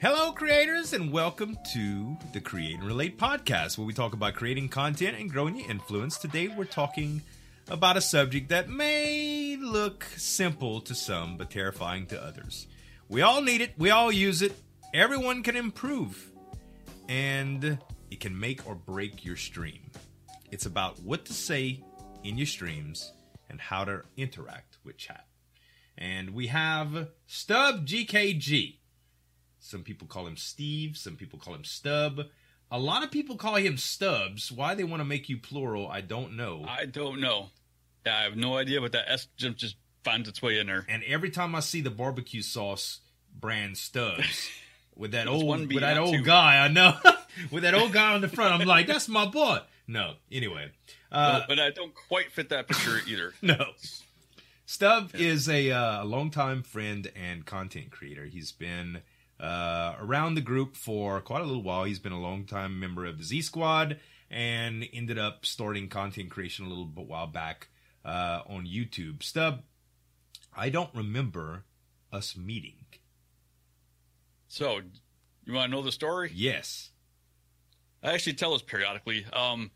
Hello, creators, and welcome to the Create and Relate podcast, where we talk about creating content and growing your influence. Today, we're talking about a subject that may look simple to some, but terrifying to others. We all need it, we all use it, everyone can improve, and it can make or break your stream. It's about what to say in your streams and how to interact with chat. And we have Stub GKG. Some people call him Steve. Some people call him Stub. A lot of people call him Stubbs. Why they want to make you plural, I don't know. I don't know. I have no idea, but that S just finds its way in there. And every time I see the barbecue sauce brand Stubbs with that old one with that old two. guy, I know, with that old guy on the front, I'm like, that's my boy. No, anyway, uh, No, but I don't quite fit that picture either. no. Stub is a uh, longtime friend and content creator. He's been uh, around the group for quite a little while. He's been a longtime member of the Z Squad and ended up starting content creation a little bit while back uh, on YouTube. Stub, I don't remember us meeting. So, you want to know the story? Yes. I actually tell this periodically. Um,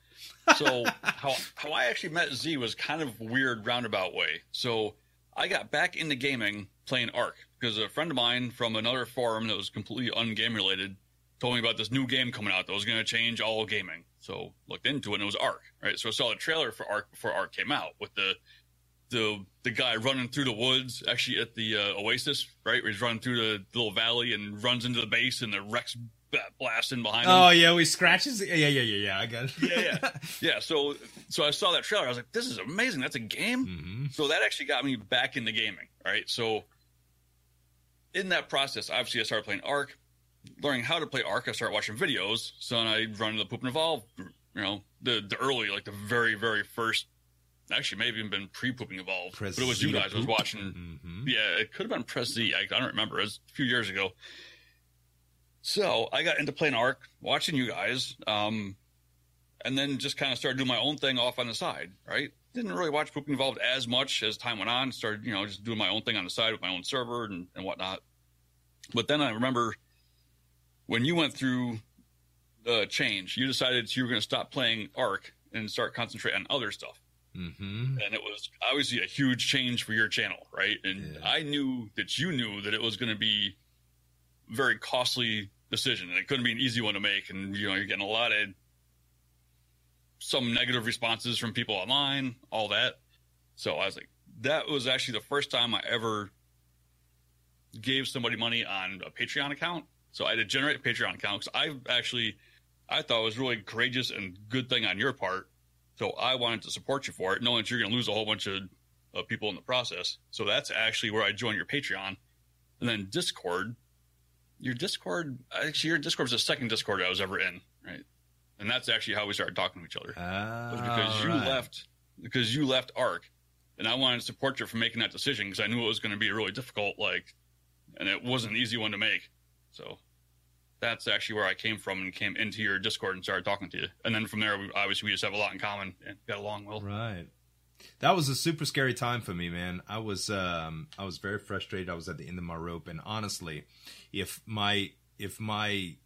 so how how I actually met Z was kind of weird roundabout way. So I got back into gaming playing Ark because a friend of mine from another forum that was completely ungame related told me about this new game coming out that was going to change all gaming. So looked into it and it was Ark. Right. So I saw the trailer for Ark before Ark came out with the the the guy running through the woods actually at the uh, Oasis. Right. Where he's running through the little valley and runs into the base and the Rex blasting behind him Oh yeah, he scratches. Yeah, yeah, yeah, yeah. I got it. yeah, yeah, yeah. So, so I saw that trailer. I was like, "This is amazing. That's a game." hmm So that actually got me back into gaming. Right. So, in that process, obviously, I started playing Ark, learning how to play Ark. I started watching videos. So then I run the Poop and Evolve. You know, the the early, like the very, very first. Actually, maybe even been pre Poop and Evolve, Press but it was you guys. I was watching. hmm Yeah, it could have been Press Z. I, I don't remember. It was a few years ago. So I got into playing Ark, watching you guys, um, and then just kind of started doing my own thing off on the side. Right? Didn't really watch Poop and Evolve as much as time went on. Started, you know, just doing my own thing on the side with my own server and, and whatnot. But then I remember when you went through the change, you decided you were going to stop playing Ark and start concentrating on other stuff hmm and it was obviously a huge change for your channel, right? And Yeah. I knew that you knew that it was going to be a very costly decision, and it couldn't be an easy one to make. And you know, you're getting a lot of some negative responses from people online, all that. So I was like, that was actually the first time I ever gave somebody money on a Patreon account. So I had to generate a Patreon account because I actually I thought it was really courageous and good thing on your part. So I wanted to support you for it, knowing that you're going to lose a whole bunch of, of people in the process. So that's actually where I joined your Patreon, and then Discord. Your Discord, actually, your Discord was the second Discord I was ever in, right? And that's actually how we started talking to each other. was because you ah, Alright. left because you left Ark, and I wanted to support you for making that decision because I knew it was going to be really difficult, like, and it wasn't an easy one to make. So that's actually where I came from and came into your Discord and started talking to you. And then from there, we, obviously, we just have a lot in common and got along well. Right. That was a super scary time for me, man. I was um I was very frustrated. I was at the end of my rope and honestly, if my if my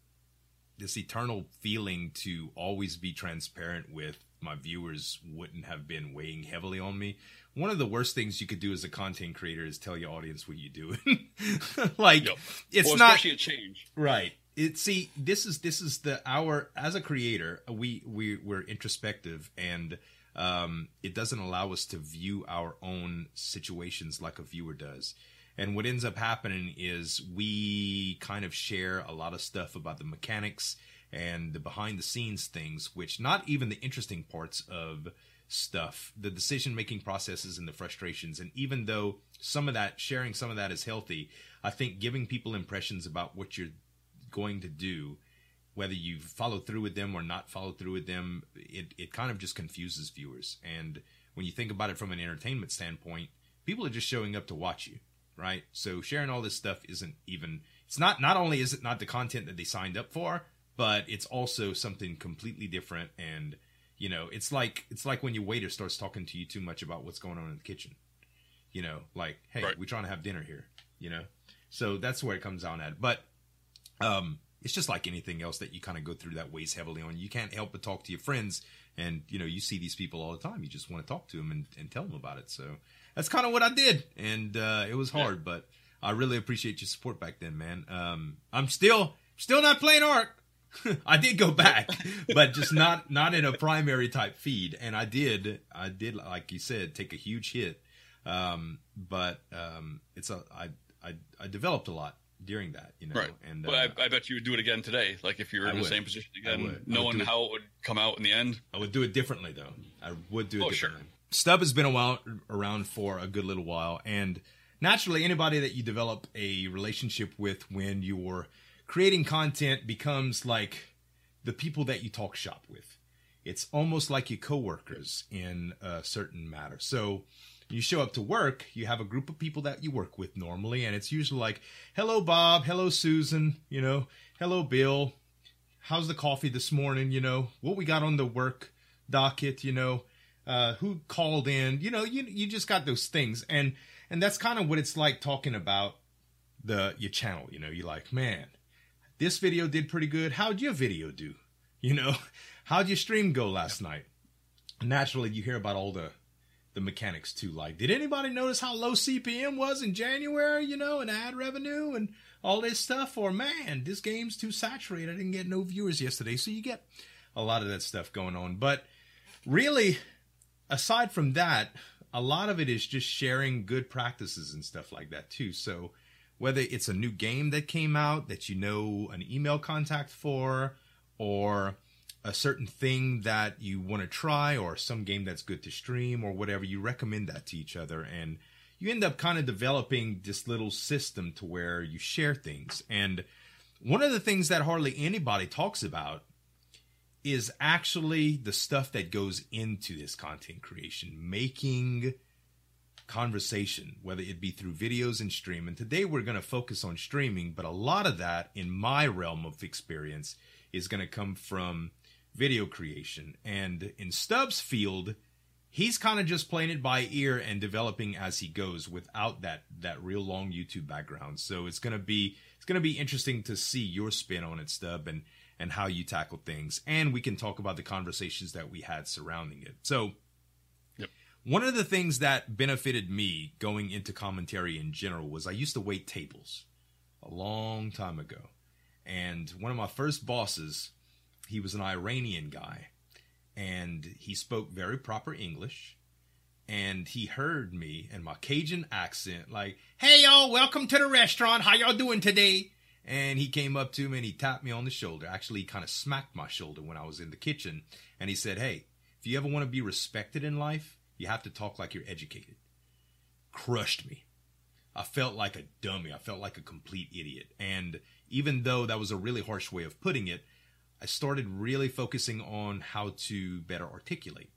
this eternal feeling to always be transparent with my viewers wouldn't have been weighing heavily on me. One of the worst things you could do as a content creator is tell your audience what you do. like Yep. it's well, not especially a change. Right. It see this is this is the our as a creator we we we're introspective and um it doesn't allow us to view our own situations like a viewer does. And what ends up happening is we kind of share a lot of stuff about the mechanics and the behind the scenes things which not even the interesting parts of stuff, the decision making processes and the frustrations. And even though some of that, sharing some of that is healthy, I think giving people impressions about what you're going to do, whether you follow through with them or not follow through with them, it, it kind of just confuses viewers. And when you think about it from an entertainment standpoint, people are just showing up to watch you, right? So sharing all this stuff isn't even, it's not, not only is it not the content that they signed up for, but it's also something completely different and you know it's like it's like when your waiter starts talking to you too much about what's going on in the kitchen you know like hey Right. we're trying to have dinner here you know so that's where it comes down at but Um, it's just like anything else that you kind of go through that weighs heavily on. You can't help but talk to your friends, and you know you see these people all the time. You just want to talk to them and, and tell them about it. So that's kind of what I did, and uh, it was hard, yeah. but I really appreciate your support back then, man. Um, I'm still still not playing Ark. I did go back, but just not not in a primary type feed. And I did I did like you said take a huge hit. Um, but um, it's a I, I I developed a lot during that, you know. Right. And but uh, I, I, bet you would do it again today. Like if you were in the same position again, knowing how it would come out in the end. I would do it differently though. I would do it oh, differently. Sure. Stub has been a while around for a good little while, and naturally, anybody that you develop a relationship with when you're creating content becomes like the people that you talk shop with. It's almost like your coworkers in a certain matter. So you show up to work, you have a group of people that you work with normally, and it's usually like, hello, Bob, hello, Susan, you know, hello, Bill, how's the coffee this morning, you know, what we got on the work docket, you know, uh, who called in, you know, you, you just got those things. And, and that's kind of what it's like talking about the, your channel, you know, you're like, man, this video did pretty good. How'd your video do? You know, how'd your stream go last night? Naturally, you hear about all the the mechanics too. Like, did anybody notice how low CPM was in January, you know, and ad revenue and all this stuff? Or man, this game's too saturated. I didn't get no viewers yesterday. So you get a lot of that stuff going on. But really, aside from that, a lot of it is just sharing good practices and stuff like that too. So whether it's a new game that came out that you know an email contact for, or a certain thing that you want to try or some game that's good to stream or whatever, you recommend that to each other. And you end up kind of developing this little system to where you share things. And one of the things that hardly anybody talks about is actually the stuff that goes into this content creation, making conversation, whether it be through videos and stream. And today we're going to focus on streaming, but a lot of that in my realm of experience is going to come from video creation. And in Stubbs' field, he's kind of just playing it by ear and developing as he goes without that that real long YouTube background. So it's gonna be it's gonna be interesting to see your spin on it, Stub, and and how you tackle things. And we can talk about the conversations that we had surrounding it. So. One of the things that benefited me going into commentary in general was I used to wait tables a long time ago. And one of my first bosses he was an Iranian guy and he spoke very proper English. And he heard me and my Cajun accent, like, hey, y'all, welcome to the restaurant. How y'all doing today? And he came up to me and he tapped me on the shoulder. Actually, he kind of smacked my shoulder when I was in the kitchen. And he said, hey, if you ever want to be respected in life, you have to talk like you're educated. Crushed me. I felt like a dummy. I felt like a complete idiot. And even though that was a really harsh way of putting it, I started really focusing on how to better articulate.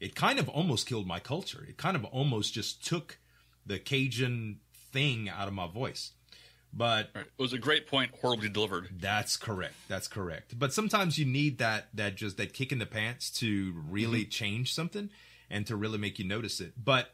It kind of almost killed my culture. It kind of almost just took the Cajun thing out of my voice. But right. it was a great point, horribly delivered. That's correct. That's correct. But sometimes you need that that just that kick in the pants to really mm-hmm. change something and to really make you notice it. But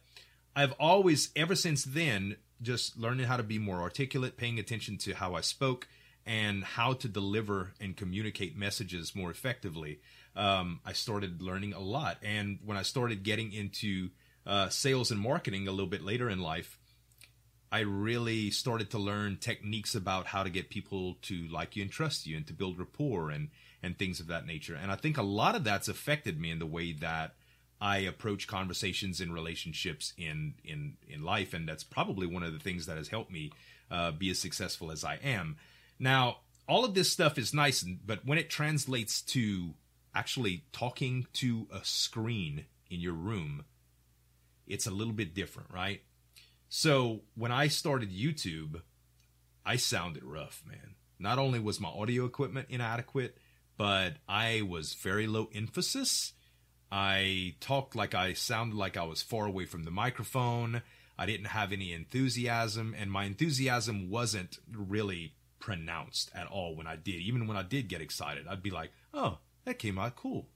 I've always ever since then just learning how to be more articulate, paying attention to how I spoke, and how to deliver and communicate messages more effectively, um, I started learning a lot. And when I started getting into uh, sales and marketing a little bit later in life, I really started to learn techniques about how to get people to like you and trust you and to build rapport and and things of that nature. And I think a lot of that's affected me in the way that I approach conversations and relationships in in in life, and that's probably one of the things that has helped me uh, be as successful as I am. Now, all of this stuff is nice, but when it translates to actually talking to a screen in your room, it's a little bit different, right? So when I started YouTube, I sounded rough, man. Not only was my audio equipment inadequate, but I was very low emphasis. I talked like I sounded like I was far away from the microphone. I didn't have any enthusiasm, and my enthusiasm wasn't really pronounced at all when I did. Even when I did get excited, I'd be like, oh, that came out cool.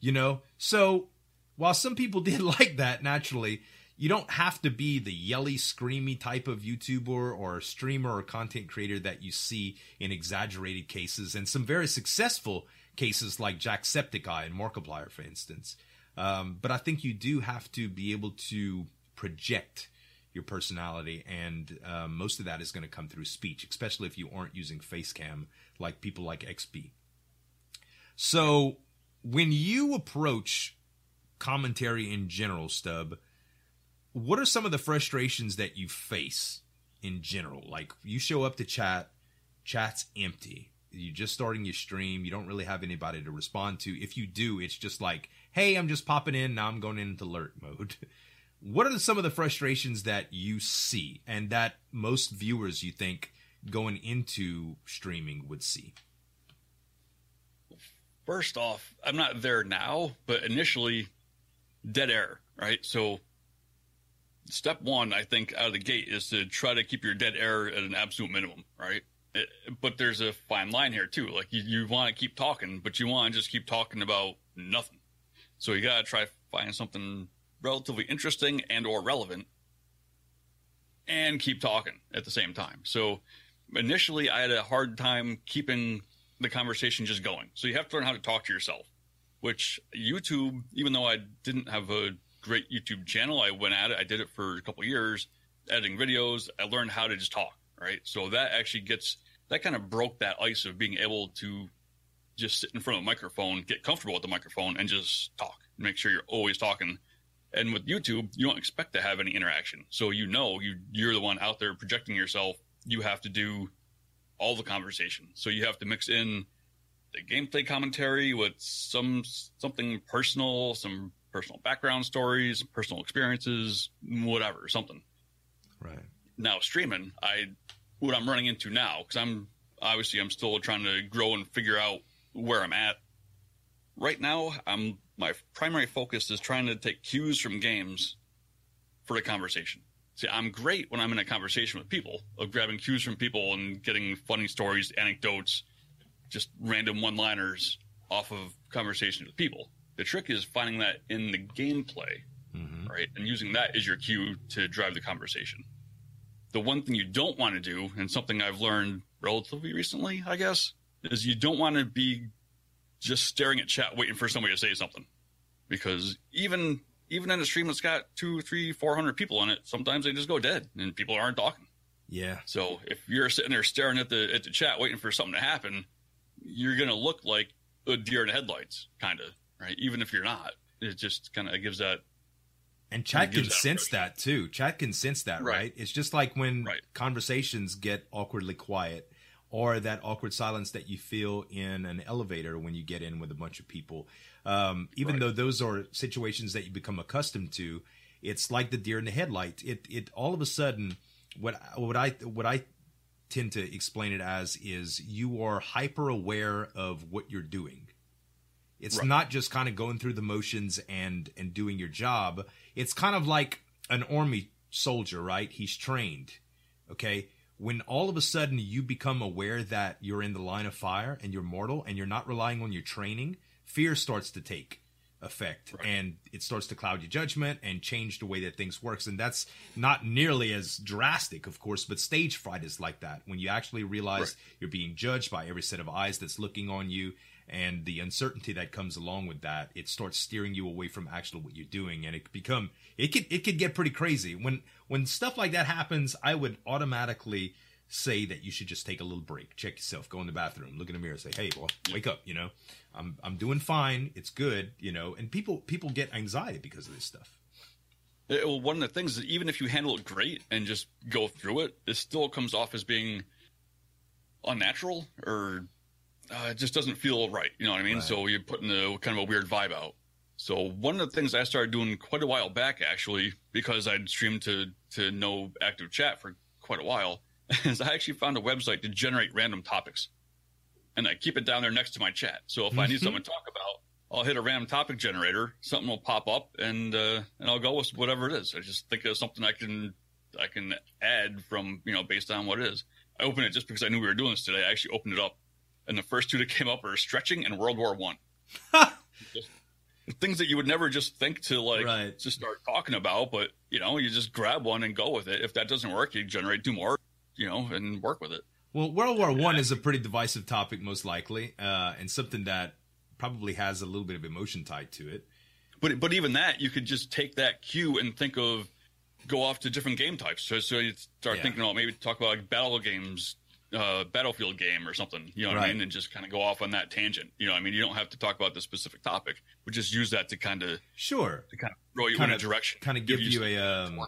You know? So while some people did like that, naturally, you don't have to be the yelly, screamy type of YouTuber or streamer or content creator that you see in exaggerated cases and some very successful cases like Jacksepticeye and Markiplier, for instance. Um, but I think you do have to be able to project your personality, and uh, most of that is going to come through speech, especially if you aren't using Facecam like people like XP. So when you approach commentary in general, Stub, what are some of the frustrations that you face in general? Like you show up to chat, chat's empty. You're just starting your stream. You don't really have anybody to respond to. If you do, it's just like, hey, I'm just popping in. Now I'm going into alert mode. what are some of the frustrations that you see and that most viewers you think going into streaming would see? First off, I'm not there now, but initially, dead air, right? So, step one, I think, out of the gate is to try to keep your dead air at an absolute minimum, right? It, but there's a fine line here, too. Like, you, you want to keep talking, but you want to just keep talking about nothing. So, you got to try find something relatively interesting and or relevant and keep talking at the same time. So initially I had a hard time keeping the conversation just going. So you have to learn how to talk to yourself, which YouTube, even though I didn't have a great YouTube channel, I went at it. I did it for a couple years, editing videos. I learned how to just talk, right? So that actually gets that kind of broke that ice of being able to just sit in front of a microphone, get comfortable with the microphone and just talk. Make sure you're always talking and with YouTube, you don't expect to have any interaction. So you know you you're the one out there projecting yourself. You have to do all the conversation. So you have to mix in the gameplay commentary with some something personal, some personal background stories, personal experiences, whatever, something. Right. Now streaming, I what I'm running into now because I'm obviously I'm still trying to grow and figure out where I'm at. Right now, I'm my primary focus is trying to take cues from games for the conversation. See, I'm great when I'm in a conversation with people, of grabbing cues from people and getting funny stories, anecdotes, just random one-liners off of conversations with people. The trick is finding that in the gameplay, mm-hmm. right, and using that as your cue to drive the conversation. The one thing you don't want to do, and something I've learned relatively recently, I guess, is you don't want to be just staring at chat, waiting for somebody to say something. Because even even in a stream that's got two, three, four hundred people in it, sometimes they just go dead and people aren't talking. Yeah. So if you're sitting there staring at the at the chat, waiting for something to happen, you're gonna look like a deer in headlights, kind of, right? Even if you're not, it just kind of gives that. And chat can sense that too. Chat can sense that, right? right? It's just like when right. conversations get awkwardly quiet or that awkward silence that you feel in an elevator when you get in with a bunch of people. Um, even right. though those are situations that you become accustomed to, it's like the deer in the headlight. It it all of a sudden what what I what I tend to explain it as is you are hyper aware of what you're doing. It's right. not just kind of going through the motions and and doing your job. It's kind of like an army soldier, right? He's trained. Okay? when all of a sudden you become aware that you're in the line of fire and you're mortal and you're not relying on your training, fear starts to take effect right. and it starts to cloud your judgment and change the way that things works and that's not nearly as drastic of course but stage fright is like that when you actually realize right. you're being judged by every set of eyes that's looking on you and the uncertainty that comes along with that it starts steering you away from actually what you're doing and it could become it could it could get pretty crazy. When when stuff like that happens i would automatically say that you should just take a little break check yourself go in the bathroom look in the mirror say hey well wake up you know? I'm i'm doing fine it's good you know? And people people get anxiety because of this stuff. It, well, one of the things is even if you handle it great and just go through it, it still comes off as being unnatural or uh, it just doesn't feel right. You know what I mean? Right. So you're putting a kind of a weird vibe out. So one of the things I started doing quite a while back, actually, because I'd streamed to to no active chat for quite a while, is I actually found a website to generate random topics, and I keep it down there next to my chat. So if mm-hmm. I need mm-hmm. something to talk about, I'll hit a random topic generator. Something will pop up, and uh, and I'll go with whatever it is. I just think of something I can I can add from you know based on what it is. I opened it just because I knew we were doing this today. I actually opened it up and the first two that came up are stretching and World War One. things that you would never just think to like Right. just start talking about, but you know, you just grab one and go with it. If that doesn't work, you generate two more, you know, and work with it. Well, World War One is a pretty divisive topic, most likely, uh, and something that probably has a little bit of emotion tied to it. But but even that, you could just take that cue and think of go off to different game types. So so you start Yeah. thinking about maybe talk about like battle games, uh, battlefield game or something. You know what I mean? And just kind of go off on that tangent. You know, I mean, you don't have to talk about the specific topic, but just use that to kind of Sure, to kind of throw you Kind in of- a direction, kind of give you something a um,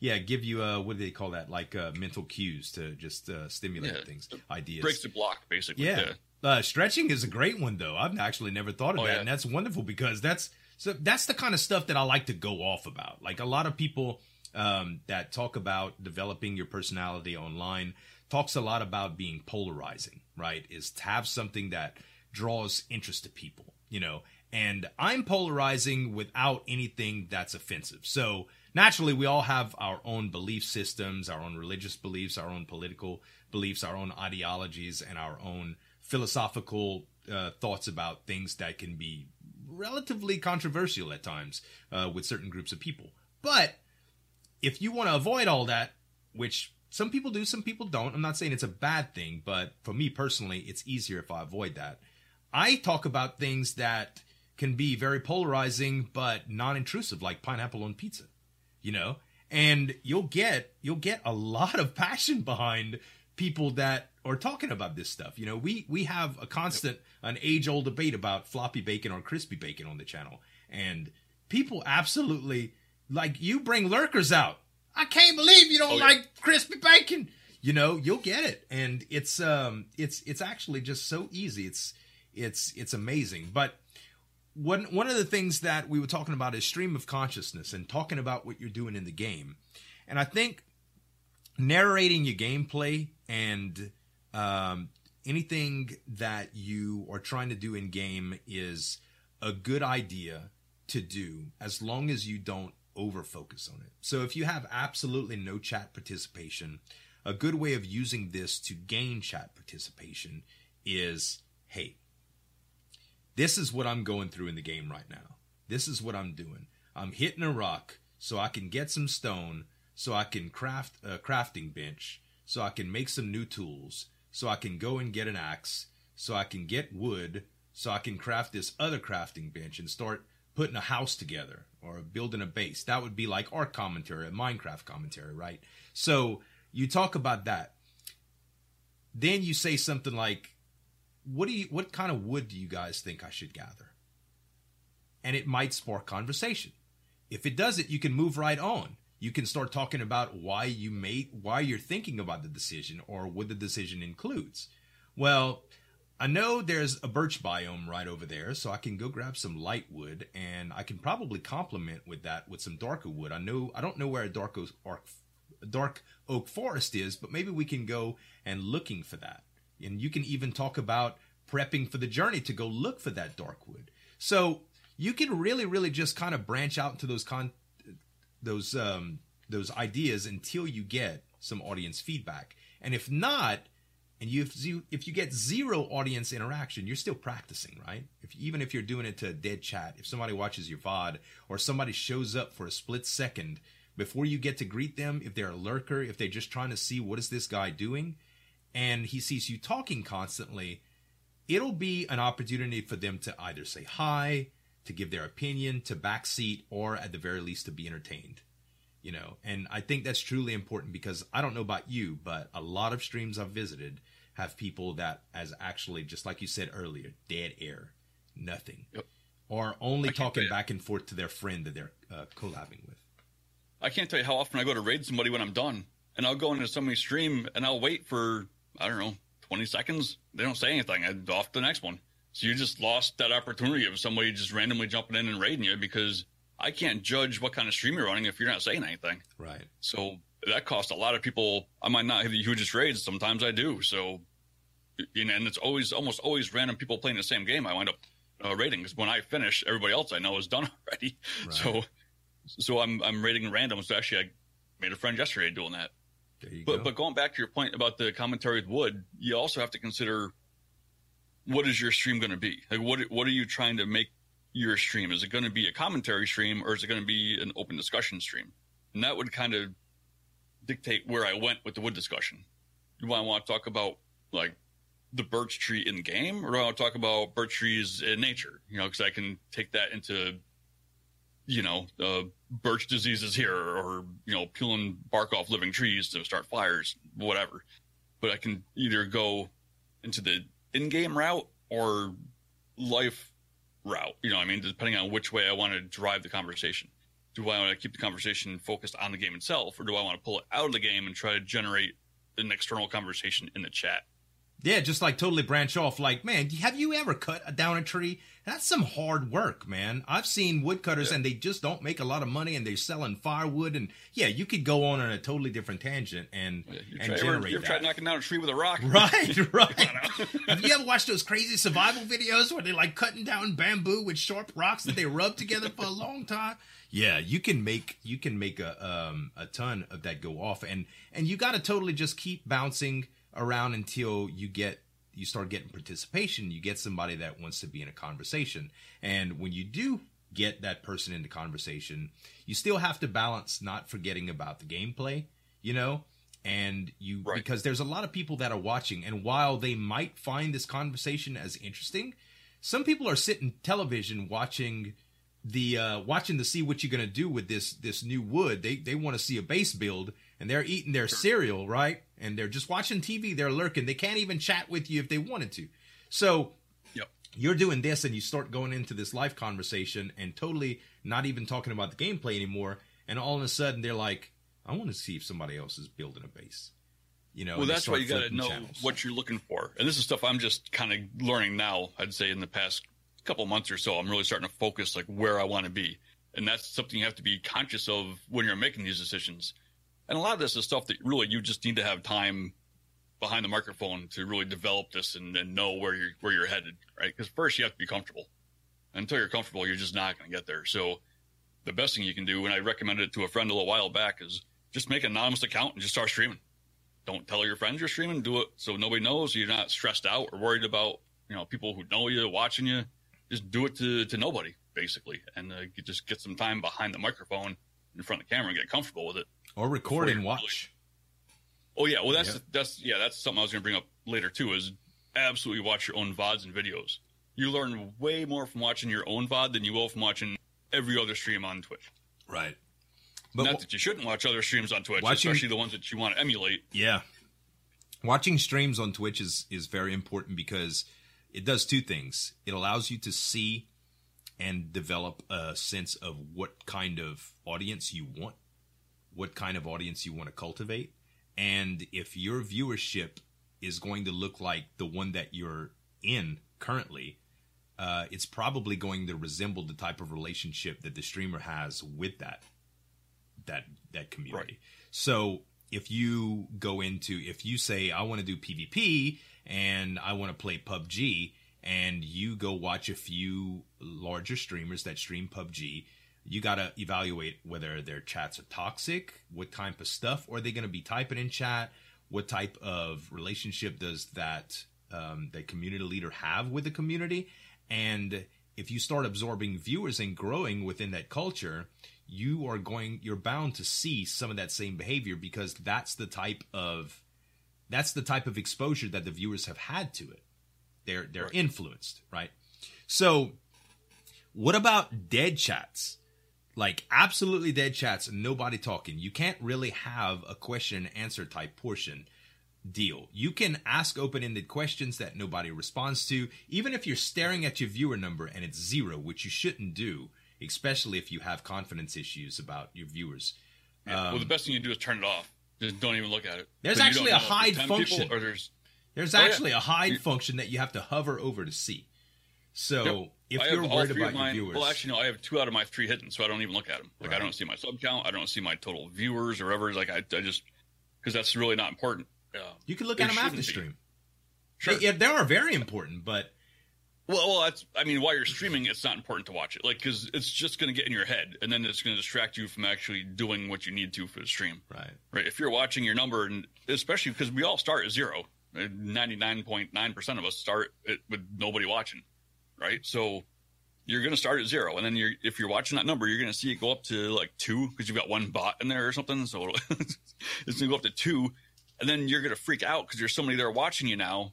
yeah, give you a what do they call that? Like uh, mental cues to just uh, stimulate Yeah. things, ideas. breaks the block basically. Yeah. Uh, stretching is a great one though. I've actually never thought of Oh, that, yeah. and that's wonderful because that's so that's the kind of stuff that I like to go off about. Like a lot of people um, that talk about developing your personality online talks a lot about being polarizing. Right? Is to have something that draws interest to people. You know, and I'm polarizing without anything that's offensive. So naturally, we all have our own belief systems, our own religious beliefs, our own political beliefs, our own ideologies, and our own philosophical uh, thoughts about things that can be relatively controversial at times uh, with certain groups of people. But if you want to avoid all that, which some people do, some people don't, I'm not saying it's a bad thing, but for me personally, it's easier if I avoid that. I talk about things that can be very polarizing but non-intrusive, like pineapple on pizza, you know, and you'll get you'll get a lot of passion behind people that are talking about this stuff. You know, we we have a constant, an age-old debate about floppy bacon or crispy bacon on the channel, and people absolutely like you bring lurkers out. I can't believe you don't Oh, yeah. like crispy bacon. You know, you'll get it, and it's um, it's it's actually just so easy. It's it's it's amazing. But one one of the things that we were talking about is stream of consciousness and talking about what you're doing in the game, and I think narrating your gameplay and um, anything that you are trying to do in game is a good idea to do as long as you don't over focus on it. So if you have absolutely no chat participation, a good way of using this to gain chat participation is hey, this is what I'm going through in the game right now. This is what I'm doing. I'm hitting a rock so I can get some stone, so I can craft a crafting bench, so I can make some new tools, so I can go and get an axe, so I can get wood, so I can craft this other crafting bench and start putting a house together or building a base. That would be like Ark commentary, a Minecraft commentary, right? So you talk about that. Then you say something like, what do you what kind of wood do you guys think I should gather? And it might spark conversation. If it doesn't, you can move right on. You can start talking about why you made why you're thinking about the decision or what the decision includes. Well, I know there's a birch biome right over there, so I can go grab some light wood and I can probably complement with that with some darker wood. I know I don't know where a dark oak, dark oak forest is, but maybe we can go and looking for that. And you can even talk about prepping for the journey to go look for that dark wood. So you can really, really just kind of branch out into those con those um those ideas until you get some audience feedback. And if not, and you if you if you get zero audience interaction, you're still practicing, right? If even if you're doing it to a dead chat, if somebody watches your VOD or somebody shows up for a split second before you get to greet them, if they're a lurker, if they're just trying to see what is this guy doing, and he sees you talking constantly, it'll be an opportunity for them to either say hi, to give their opinion, to backseat, or at the very least to be entertained. You know, and I think that's truly important because I don't know about you, but a lot of streams I've visited have people that, as actually, just like you said earlier, dead air, nothing, Yep. or only I talking back and forth to their friend that they're uh, collabing with. I can't tell you how often I go to raid somebody when I'm done, and I'll go into somebody's stream and I'll wait for I don't know 20 seconds. They don't say anything. I'm off to the next one. So you just lost that opportunity of somebody just randomly jumping in and raiding you because I can't judge what kind of stream you're running if you're not saying anything. Right. So that costs a lot of people. I might not have the hugest raids. Sometimes I do. So, you know, and it's always almost always random people playing the same game. I wind up uh, raiding because when I finish, everybody else I know is done already. Right. So, so I'm I'm raiding random. So actually, I made a friend yesterday doing that. But go. but going back to your point about the commentary with Wood, you also have to consider what is your stream going to be? Like what what are you trying to make your stream? Is it going to be a commentary stream or is it going to be an open discussion stream? And that would kind of dictate where I went with the wood discussion. Do I want to talk about like the birch tree in game, or do I want to talk about birch trees in nature? You know, because I can take that into, you know, uh, birch diseases here, or you know, peeling bark off living trees to start fires, whatever. But I can either go into the in-game route or life route. You know, I mean, depending on which way I want to drive the conversation. Do I want to keep the conversation focused on the game itself, or do I want to pull it out of the game and try to generate an external conversation in the chat? Yeah, just like totally branch off. Like, man, have you ever cut down a tree? That's some hard work, man. I've seen woodcutters yeah. and they just don't make a lot of money and they're selling firewood. And yeah, you could go on on a totally different tangent and, yeah, and try, generate You've tried knocking down a tree with a rock. Right, right. have you ever watched those crazy survival videos where they're like cutting down bamboo with sharp rocks that they rub together for a long time? Yeah, you can make you can make a um a ton of that go off and and you got to totally just keep bouncing around until you get you start getting participation you get somebody that wants to be in a conversation. And when you do get that person into conversation you still have to balance not forgetting about the gameplay you know? And you right. because there's a lot of people that are watching and while they might find this conversation as interesting some people are sitting television watching the uh watching to see what you're going to do with this this new wood. They they want to see a base build and they're eating their cereal, right? And they're just watching TV, they're lurking. They can't even chat with you if they wanted to. So yep. you're doing this and you start going into this life conversation and totally not even talking about the gameplay anymore. And all of a sudden they're like, I want to see if somebody else is building a base. You know, well, that's why you got to know channels. what you're looking for. And this is stuff I'm just kind of learning now. I'd say in the past couple months or so, I'm really starting to focus like where I want to be. And that's something you have to be conscious of when you're making these decisions and a lot of this is stuff that really you just need to have time behind the microphone to really develop this and, and know where you're where you're headed, right? Because first you have to be comfortable. Until you're comfortable, you're just not going to get there. So the best thing you can do, and I recommended it to a friend a little while back, is just make an anonymous account and just start streaming. Don't tell your friends you're streaming. Do it so nobody knows. You're not stressed out or worried about you know people who know you watching you. Just do it to to nobody basically, and uh, just get some time behind the microphone in front of the camera and get comfortable with it or record and watch. Really... Oh yeah, well that's that's yeah that's something I was going to bring up later too. Is absolutely watch your own vods and videos. You learn way more from watching your own vod than you will from watching every other stream on Twitch. Right. But not that you shouldn't watch other streams on Twitch, watching, especially the ones that you want to emulate. Yeah. Watching streams on Twitch is is very important because it does two things. It allows you to see and develop a sense of what kind of audience you want what kind of audience you want to cultivate. And if your viewership is going to look like the one that you're in currently, uh, it's probably going to resemble the type of relationship that the streamer has with that that that community. Right. So if you go into if you say I want to do PvP and I want to play PUBG and you go watch a few larger streamers that stream PUBG you got to evaluate whether their chats are toxic, what type of stuff are they going to be typing in chat, what type of relationship does that um, the community leader have with the community, and if you start absorbing viewers and growing within that culture, you are going you're bound to see some of that same behavior because that's the type of that's the type of exposure that the viewers have had to it. They're they're right. influenced, right? So what about dead chats? Like absolutely dead chats nobody talking. You can't really have a question and answer type portion deal. You can ask open ended questions that nobody responds to, even if you're staring at your viewer number and it's zero, which you shouldn't do, especially if you have confidence issues about your viewers. Yeah. Um, well, the best thing you do is turn it off. Just don't even look at it. There's actually a hide function. Or there's there's oh, actually yeah. a hide function that you have to hover over to see. So yep. If I you're worried about mine, your viewers, well, actually, no, I have two out of my three hidden, so I don't even look at them. Like right. I don't see my sub count, I don't see my total viewers or whatever. Like I, I just because that's really not important. Uh, you can look at them after stream. Sure, they, yeah, they are very important, but well, well, that's I mean, while you're streaming, it's not important to watch it, like because it's just going to get in your head, and then it's going to distract you from actually doing what you need to for the stream. Right. Right. If you're watching your number, and especially because we all start at zero, ninety nine point nine percent of us start with nobody watching right? So you're going to start at zero, and then you're if you're watching that number, you're going to see it go up to like two because you've got one bot in there or something. So it's going to go up to two, and then you're going to freak out because there's somebody there watching you now.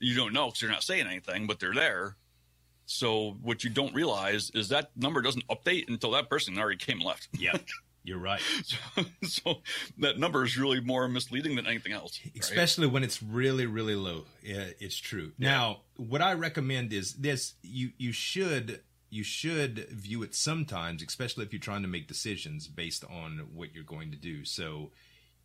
You don't know because they're not saying anything, but they're there. So what you don't realize is that number doesn't update until that person already came left. Yeah, you're right. so, so that number is really more misleading than anything else. right? especially when it's really really low yeah, it's true now what i recommend is this you you should you should view it sometimes especially if you're trying to make decisions based on what you're going to do so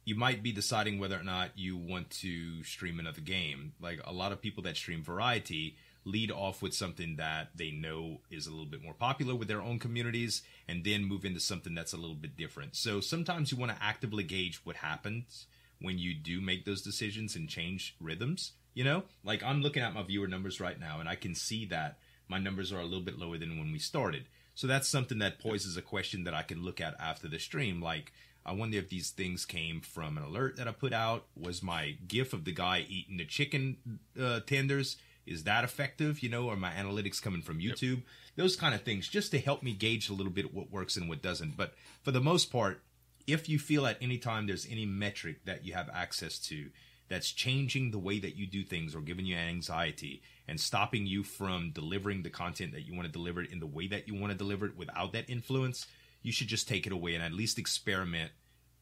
you might be deciding whether or not you want to stream another game like a lot of people that stream variety lead off with something that they know is a little bit more popular with their own communities and then move into something that's a little bit different so sometimes you want to actively gauge what happens when you do make those decisions and change rhythms. You know, like I'm looking at my viewer numbers right now, and I can see that my numbers are a little bit lower than when we started. So that's something that poses a question that I can look at after the stream. Like, I wonder if these things came from an alert that I put out. Was my GIF of the guy eating the chicken uh, tenders? Is that effective? You know, are my analytics coming from YouTube? Those kind of things, just to help me gauge a little bit what works and what doesn't. But for the most part, if you feel at any time there's any metric that you have access to that's changing the way that you do things or giving you anxiety and stopping you from delivering the content that you want to deliver it in the way that you want to deliver it without that influence, you should just take it away and at least experiment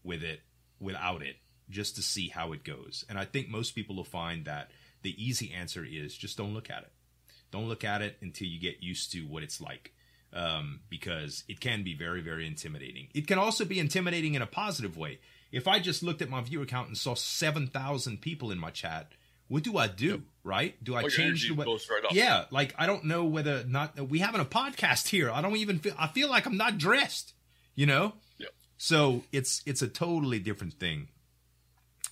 with it without it just to see how it goes. And I think most people will find that the easy answer is just don't look at it. Don't look at it until you get used to what it's like um, because it can be very, very intimidating. It can also be intimidating in a positive way. If I just looked at my viewer count and saw 7,000 people in my chat, what do I do? Yep. Right? Do I Well, change the way? right. Yeah, like I don't know whether not we having a podcast here. I don't even feel. I feel like I'm not dressed. You know. Yep. So it's it's a totally different thing.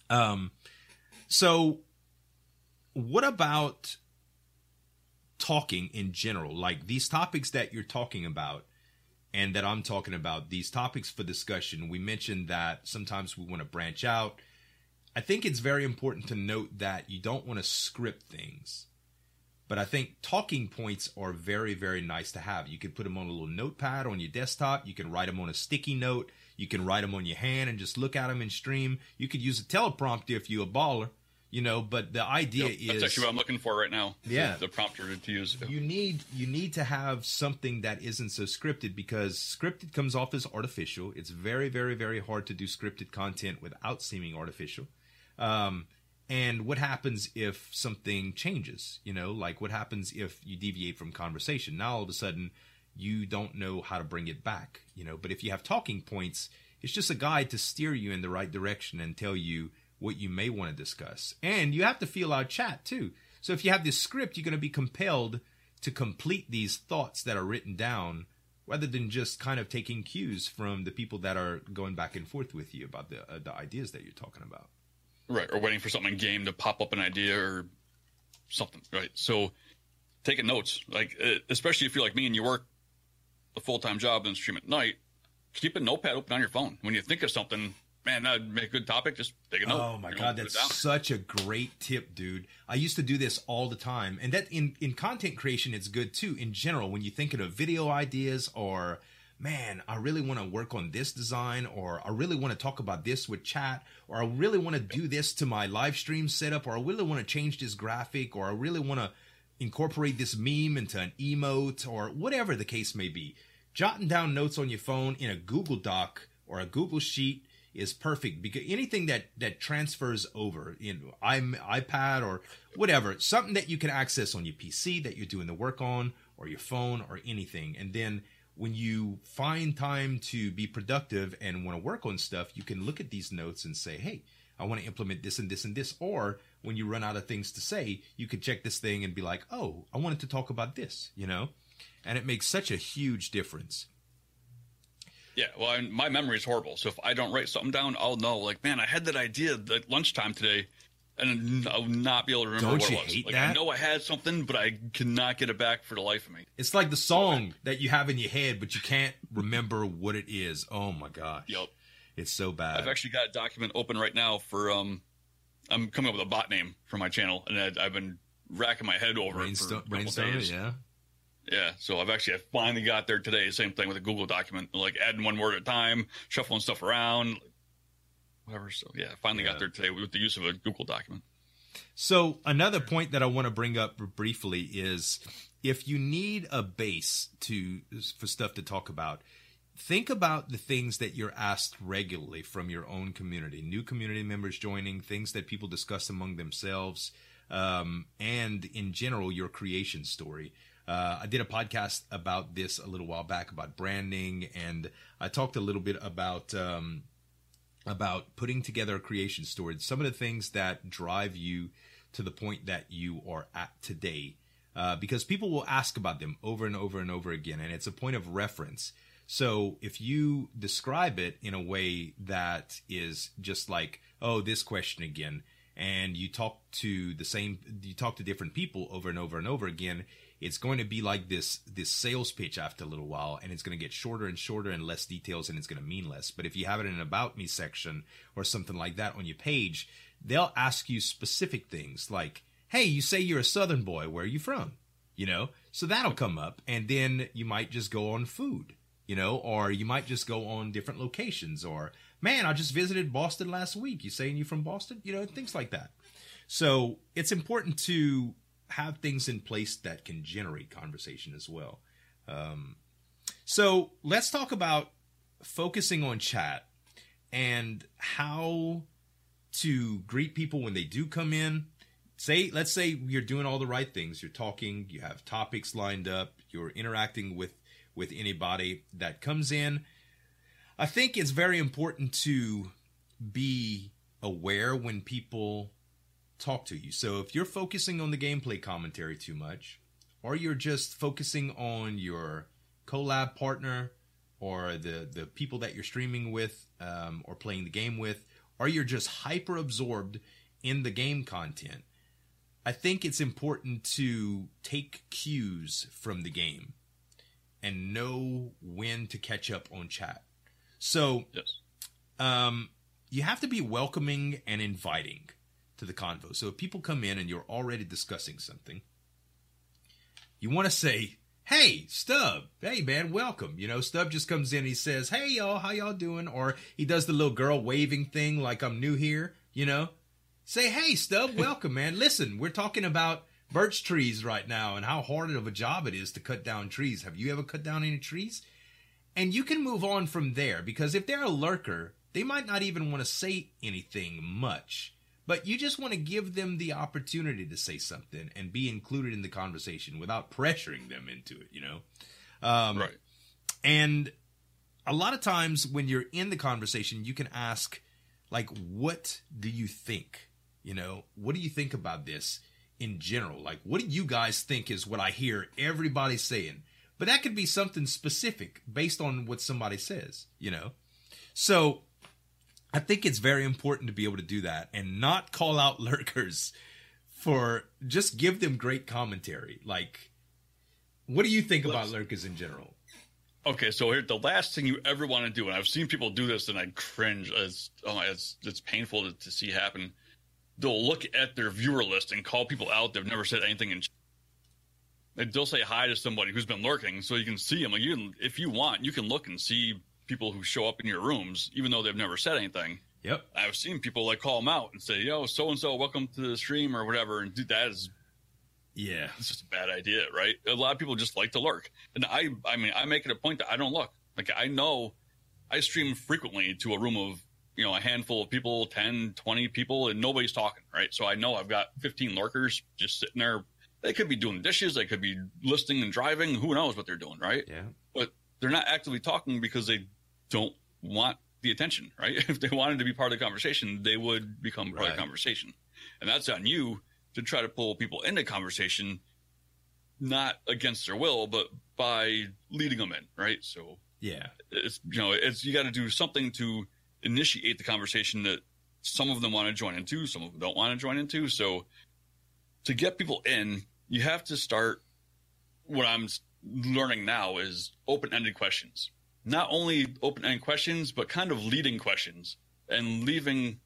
Um, so what about talking in general? Like these topics that you're talking about and that I'm talking about, these topics for discussion, we mentioned that sometimes we want to branch out. I think it's very important to note that you don't want to script things. But I think talking points are very, very nice to have. You can put them on a little notepad on your desktop. You can write them on a sticky note. You can write them on your hand and just look at them and stream. You could use a teleprompter if you're a baller, you know. But the idea Yep, is that's actually what I'm looking for right now. Yeah. the, the prompter to use. you need you need to have something that isn't so scripted because scripted comes off as artificial. It's very very very hard to do scripted content without seeming artificial. Um, and what happens if something changes? You know, like what happens if you deviate from conversation? Now all of a sudden you don't know how to bring it back. You know, but if you have talking points, it's just a guide to steer you in the right direction and tell you what you may want to discuss. And you have to feel our chat too. So if you have this script, you're going to be compelled to complete these thoughts that are written down rather than just kind of taking cues from the people that are going back and forth with you about the uh, the ideas that you're talking about. Right, or waiting for something in game to pop up an idea or something. Right, so taking notes, like uh, especially if you're like me and you work a full time job and stream at night, keep a notepad open on your phone. When you think of something, man, that'd make a good topic. Just take a note. Oh my you know, god, that's such a great tip, dude. I used to do this all the time. And that in in content creation it's good too in general when you're thinking of video ideas or man, I really want to work on this design or I really want to talk about this with chat or I really want to do this to my live stream setup or I really want to change this graphic or I really want to incorporate this meme into an emote or whatever the case may be. Jotting down notes on your phone in a Google Doc or a Google Sheet is perfect because anything that that transfers over in I'm iPad or whatever, something that you can access on your PC that you're doing the work on or your phone or anything. And then when you find time to be productive and want to work on stuff, you can look at these notes and say, "Hey, I want to implement this and this and this." Or when you run out of things to say, you could check this thing and be like, "Oh, I wanted to talk about this," you know? And it makes such a huge difference. Yeah, well, I, my memory is horrible. So if I don't write something down, I'll know. Like, man, I had that idea at lunchtime today, and I'll not be able to remember Don't what you it was. hate like, I know I had something, but I cannot get it back for the life of me. It's like the song that you have in your head, but you can't remember what it is. Oh my gosh. Yep. It's so bad. I've actually got a document open right now for um, I'm coming up with a bot name for my channel, and I, I've been racking my head over it for Brainstorm, a couple days. yeah. Yeah, so I've actually I finally got there today. Same thing with a Google document, like adding one word at a time, shuffling stuff around, whatever. So yeah, I finally Yeah. got there today with the use of a Google document. So another point that I want to bring up briefly is if you need a base to for stuff to talk about, think about the things that you're asked regularly from your own community, new community members joining, things that people discuss among themselves, um, and in general your creation story. Uh, I did a podcast about this a little while back about branding, and I talked a little bit about. Um, about putting together a creation story, some of the things that drive you to the point that you are at today. Uh, because people will ask about them over and over and over again, and it's a point of reference. So if you describe it in a way that is just like, oh, this question again, and you talk to the same, you talk to different people over and over and over again, it's going to be like this this sales pitch after a little while and it's going to get shorter and shorter and less details and it's going to mean less. But if you have it in an about me section or something like that on your page they'll ask you specific things like hey you say you're a southern boy. Where are you from? You know? So that'll come up and then you might just go on food you know? Or you might just go on different locations or man i just visited boston last week. You saying you're from boston? You know things like that. So it's important to have things in place that can generate conversation as well. Um, so let's talk about focusing on chat and how to greet people when they do come in. Say, let's say you're doing all the right things. You're talking, you have topics lined up, you're interacting with with anybody that comes in. I think it's very important to be aware when people talk to you. So if you're focusing on the gameplay commentary too much, or you're just focusing on your collab partner or the the people that you're streaming with um, or playing the game with, or you're just hyper absorbed in the game content, I think it's important to take cues from the game and know when to catch up on chat. So Yes. um, you have to be welcoming and inviting to the convo. So if people come in and you're already discussing something, you want to say, "Hey, Stub. Hey, man, welcome." You know, Stub just comes in. He says, "Hey, y'all, how y'all doing?" Or he does the little girl waving thing, like I'm new here. You know, say, "Hey, Stub, welcome, man. Listen, we're talking about." Birch trees right now, and how hard of a job it is to cut down trees. Have you ever cut down any trees? And you can move on from there because if they're a lurker, they might not even want to say anything much. But you just want to give them the opportunity to say something and be included in the conversation without pressuring them into it, you know? Um, Right. And a lot of times when you're in the conversation, you can ask, like, what do you think? You know, what do you think about this in general? Like, what do you guys think is what I hear everybody saying? But that could be something specific based on what somebody says, you know? So I think it's very important to be able to do that and not call out lurkers for just give them great commentary. Like, what do you think about Let's- lurkers in general? Okay, so here the last thing you ever want to do, and I've seen people do this, and I cringe. As oh, it's it's painful to, to see happen. They'll look at their viewer list and call people out they've never said anything in. And they'll say hi to somebody who's been lurking, so you can see them. Like you, if you want, you can look and see people who show up in your rooms, even though they've never said anything. Yep. I've seen people like call them out and say, "Yo, so and so, welcome to the stream" or whatever, and dude, that is Yeah. it's just a bad idea, right? A lot of people just like to lurk, and I, I mean, I make it a point that I don't look. Like I know, I stream frequently to a room of you know a handful of people, 10, 20 people, and nobody's talking, right? So I know I've got fifteen lurkers just sitting there. They could be doing dishes, they could be listening and driving. Who knows what they're doing, right? Yeah. But they're not actively talking because they don't want the attention, right? If they wanted to be part of the conversation, they would become part of the conversation. And that's on you to try to pull people into conversation, not against their will, but by leading them in, right? So Yeah. it's, you know, it's, you got to do something to initiate the conversation that some of them want to join into, some of them don't want to join into. So to get people in, you have to start what I'm learning now is open-ended questions. Not only open-ended questions, but kind of leading questions and leaving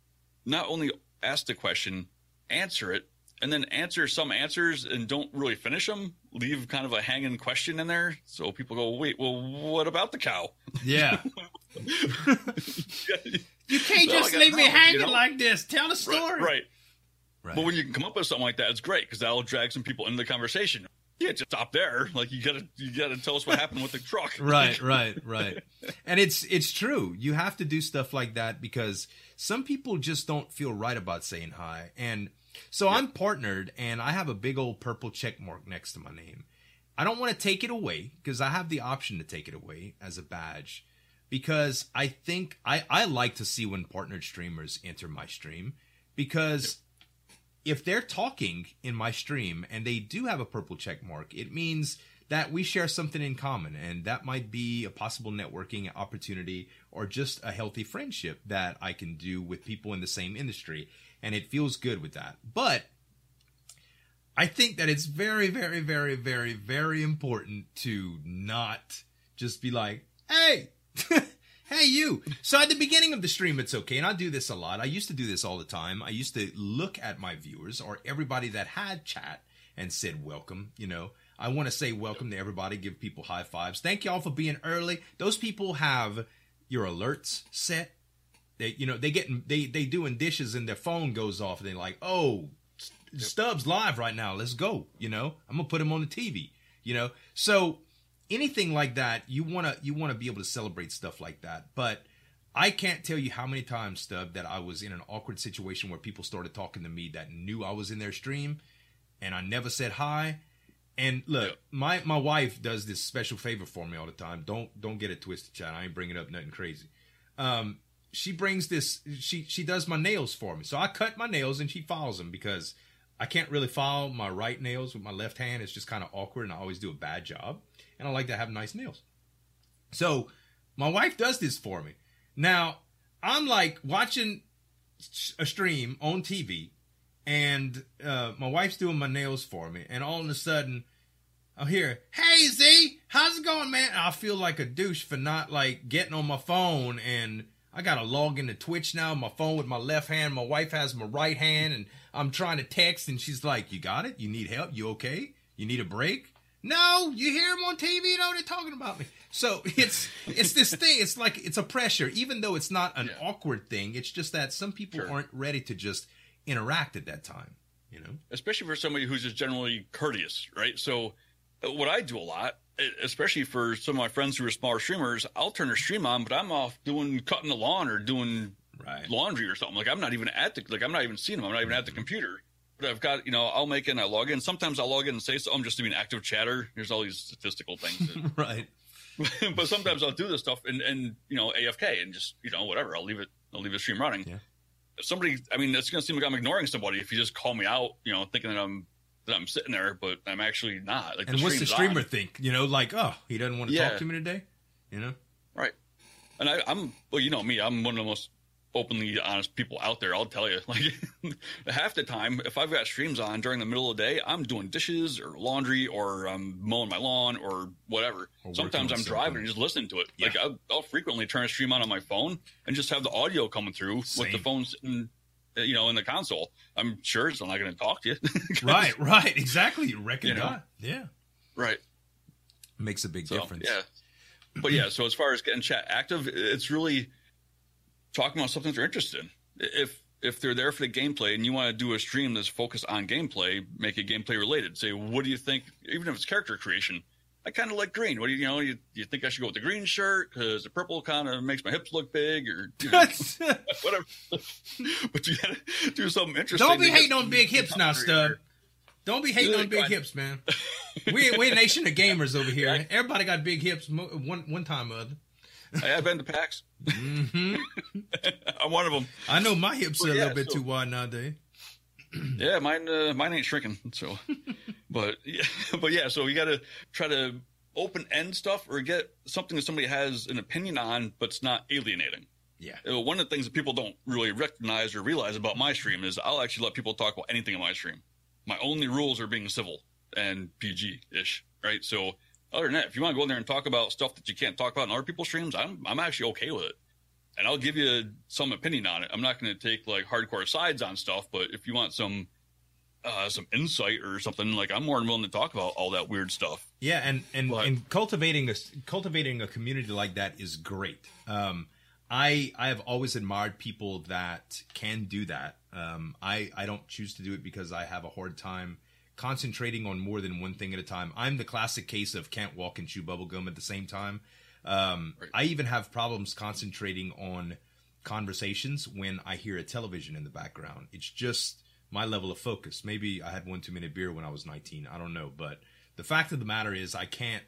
not only ask the question, answer it, and then answer some answers and don't really finish them. Leave kind of a hanging question in there, so people go, "Wait, well, what about the cow?" Yeah. you can't just gotta leave me hanging you know? like this. Tell the story. Right, right. Right. But when you can come up with something like that, it's great because that'll drag some people into the conversation. You can't just stop there. Like you gotta, you gotta tell us what happened with the truck. right right right. And it's it's true. You have to do stuff like that because some people just don't feel right about saying hi. And so i'm partnered and i have a big old purple check mark next to my name. I don't want to take it away because i have the option to take it away as a badge because i think i i like to see when partnered streamers enter my stream because if they're talking in my stream and they do have a purple check mark, it means that we share something in common. And that might be a possible networking opportunity or just a healthy friendship that I can do with people in the same industry. And it feels good with that. But I think that it's very, very, very, very, very important to not just be like, hey, hey, you. So at the beginning of the stream, it's okay. And I do this a lot. I used to do this all the time. I used to look at my viewers or everybody that had chat and said, welcome, you know. I want to say welcome to everybody, give people high fives. Thank y'all for being early. Those people have your alerts set. They, you know, they get they they doing dishes and their phone goes off and they're like, oh, Stubbs live right now. Let's go. You know, I'm gonna put him on the TV. You know, so anything like that, you wanna you wanna be able to celebrate stuff like that. But I can't tell you how many times, Stubb, that I was in an awkward situation where people started talking to me that knew I was in their stream, and I never said hi. And look, Yeah. my my wife does this special favor for me all the time. Don't don't get it twisted, chat. I ain't bringing up nothing crazy. Um, she brings this. She she does my nails for me. So I cut my nails and she files them because I can't really file my right nails with my left hand. It's just kind of awkward, and I always do a bad job. And I like to have nice nails. So my wife does this for me. Now I'm like watching a stream on TV, and uh, my wife's doing my nails for me, and all of a sudden. I'll hear, "Hey Z, how's it going, man?" And I feel like a douche for not like getting on my phone, and I gotta log into Twitch now. My phone with my left hand, my wife has my right hand, and I'm trying to text, and she's like, "You got it? You need help? You okay? You need a break?" No, you hear him on TV though. They're talking about me. So it's it's this thing. It's like it's a pressure, even though it's not an Yeah. awkward thing. It's just that some people Sure. aren't ready to just interact at that time. You know. especially for somebody who's just generally courteous, right? So, uh, what I do a lot, especially for some of my friends who are smaller streamers, I'll turn their stream on, but I'm off doing cutting the lawn or doing Right. laundry or something. Like I'm not even at the like I'm not even seeing them. I'm not even at the computer. I've got you know I'll make in I log in. Sometimes I'll log in and say so. I'm just doing active chatter. There's all these statistical things. right. but sometimes I'll do this stuff and and you know AFK and just you know whatever. I'll leave it. I'll leave the stream running. Yeah. If somebody, I mean, it's gonna seem like I'm ignoring somebody if you just call me out, you know, thinking that I'm that I'm sitting there, but I'm actually not. Like, And what's the streamer on. think? You know, like, oh, he doesn't want to Yeah. talk to me today. You know. right? And I, I'm well, you know me. I'm one of the most openly honest people out there. I'll tell you, like half the time, if I've got streams on during the middle of the day, I'm doing dishes or laundry or I'm mowing my lawn or whatever. Or Sometimes I'm driving and just listening to it. Yeah. Like I'll, I'll frequently turn a stream on on my phone and just have the audio coming through with the Same. phone sitting, you know, in the console. I'm sure it's not going to talk to you. Right. Right. Exactly. You reckon You know? Yeah. right. Makes a big So, difference. Yeah. But yeah, so as far as getting chat active, it's really talking about something they're interested in. If if they're there for the gameplay and you want to do a stream that's focused on gameplay, make it gameplay related. Say, what do you think? Even if it's character creation, I kind of like green. What do you, you know? You, you think I should go with the green shirt because the purple kind of makes my hips look big, or you know, whatever. but you gotta do something interesting. Don't be hating on big hips now, Stub. Don't be hating on big hips, man. We we a nation of gamers over here. Everybody got big hips one one time or other. I've been to PAX. hmm I'm one of them. I know my hips are Well, a little bit so- too wide nowadays. Yeah, mine uh, mine ain't shrinking. So, but yeah, but yeah, so you got to try to open end stuff or get something that somebody has an opinion on, but it's not alienating. Yeah. Uh, One of the things that people don't really recognize or realize about my stream is I'll actually let people talk about anything in my stream. My only rules are being civil and PG ish, right? So, other than that, if you want to go in there and talk about stuff that you can't talk about in other people's streams, I'm I'm actually okay with it. And I'll give you some opinion on it. I'm not going to take like hardcore sides on stuff, but if you want some uh, some insight or something, like I'm more than willing to talk about all that weird stuff. Yeah, and and, But- and cultivating a cultivating a community like that is great. Um, I I have always admired people that can do that. Um, I I don't choose to do it because I have a hard time concentrating on more than one thing at a time. I'm the classic case of can't walk and chew bubblegum at the same time. Um, Right. I even have problems concentrating on conversations when I hear a television in the background. It's just my level of focus. Maybe I had one too many beer when I was 19. I don't know, but the fact of the matter is I can't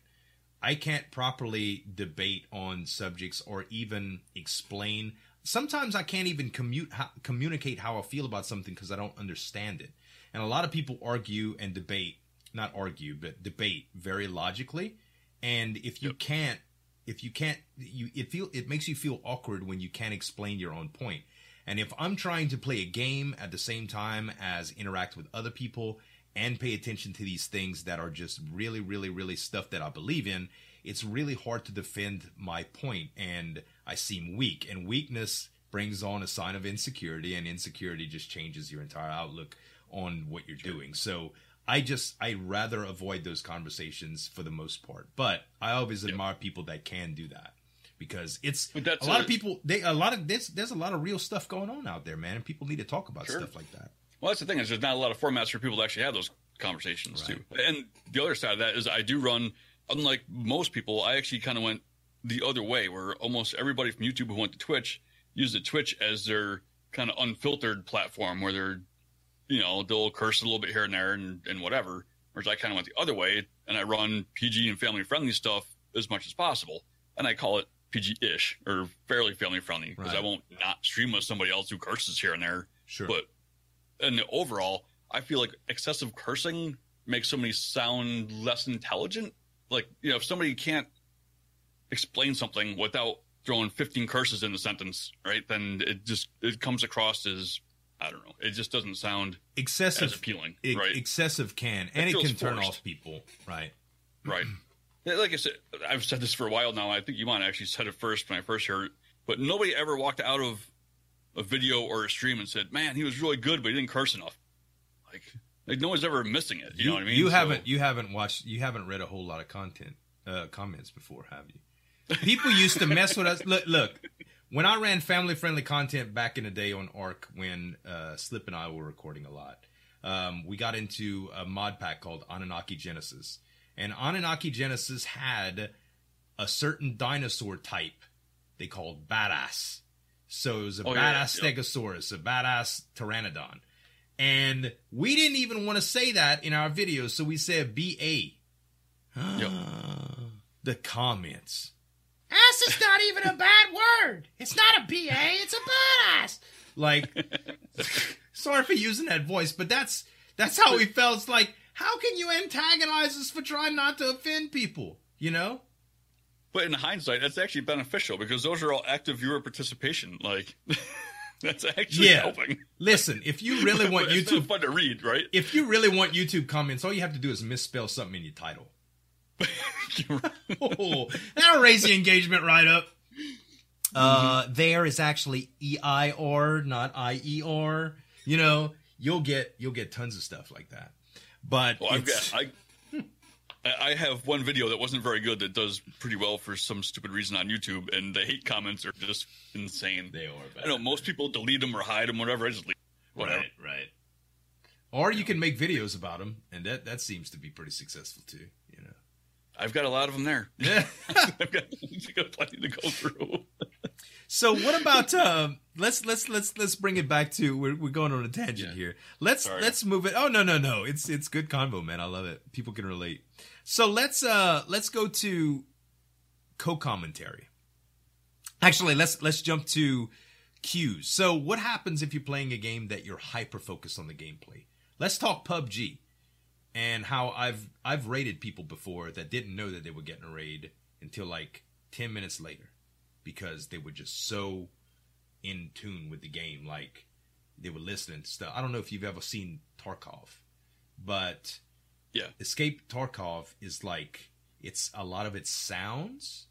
I can't properly debate on subjects or even explain. Sometimes I can't even commute how, communicate how I feel about something because I don't understand it. And a lot of people argue and debate, not argue, but debate very logically. And if you can't, if you can't, you it feel it makes you feel awkward when you can't explain your own point. And if I'm trying to play a game at the same time as interact with other people and pay attention to these things that are just really, really, really stuff that I believe in, it's really hard to defend my point and I seem weak. And weakness brings on a sign of insecurity, and insecurity just changes your entire outlook on what you're doing. So I just I rather avoid those conversations for the most part. But I always admire people that can do that because it's a lot a- of people. They a lot of there's there's a lot of real stuff going on out there, man, and people need to talk about Sure. stuff like that. Well, that's the thing is there's not a lot of formats for people to actually have those conversations Right. too. And the other side of that is I do run, unlike most people, I actually kind of went the other way, where almost everybody from YouTube who went to Twitch used the Twitch as their kind of unfiltered platform, where they're, you know, they'll curse a little bit here and there and, and whatever. Whereas I kind of went the other way, and I run PG and family friendly stuff as much as possible, and I call it PG-ish or fairly family friendly because Right. I won't not stream with somebody else who curses here and there. Sure, But and overall, I feel like excessive cursing makes somebody sound less intelligent. Like, you know, if somebody can't explain something without throwing 15 curses in the sentence, right? Then it just it comes across as I don't know. It just doesn't sound as excessive appealing, e- right? excessive can and it can turn forced. off people, right? Right. Like I said, I've said this for a while now. I think you might actually said it first when I first heard it. But nobody ever walked out of a video or a stream and said, "Man, he was really good, but he didn't curse enough." Like, like no one's ever missing it. You, know what I mean? You So- haven't you haven't watched you haven't read a whole lot of content uh, comments before, have you? People used to mess with us. Look, look. When I ran family friendly content back in the day on Ark, when uh, Slip and I were recording a lot, um, we got into a mod pack called Anunnaki Genesis, and Anunnaki Genesis had a certain dinosaur type they called badass. So it was a Oh, yeah, badass yeah. Stegosaurus, a badass Pteranodon. And we didn't even want to say that in our videos, so we said BA. Yep. The comments. Ass is not even a bad word. It's not a BA, it's a badass. Like, sorry for using that voice, but that's that's how we felt. It's like, how can you antagonize us for trying not to offend people? You know? But in hindsight, that's actually beneficial because those are all active viewer participation. Like, that's actually Yeah. helping. Listen, if you really want But it's not YouTube fun to read, right? if you really want YouTube comments, all you have to do is misspell something in your title. Oh, that'll raise the engagement right up. Uh, there is actually E I R, not I E R. You know, you'll get you'll get tons of stuff like that. But Well, I've got I. I- I have one video that wasn't very good that does pretty well for some stupid reason on YouTube, and the hate comments are just insane. they are bad. I know most people delete them or hide them, whatever. I just leave. Whatever. Right, right. Or you can make videos about them, and that that seems to be pretty successful too. I've got a lot of them there. I've got, got plenty to go through. So what about um let's let's let's let's bring it back to we're we're going on a tangent Yeah. here. Let's Sorry. let's move it. Oh no no no. It's it's good convo, man. I love it. People can relate. So let's uh let's go to co-commentary. Actually, let's let's jump to cues. So what happens if you're playing a game that you're hyper focused on the gameplay? Let's talk PUBG and how I've I've raided people before that didn't know that they were getting a raid until like 10 minutes later because they were just so in tune with the game like they were listening to stuff. I don't know if you've ever seen Tarkov, but Yeah. Escape Tarkov is like it's a lot of it sounds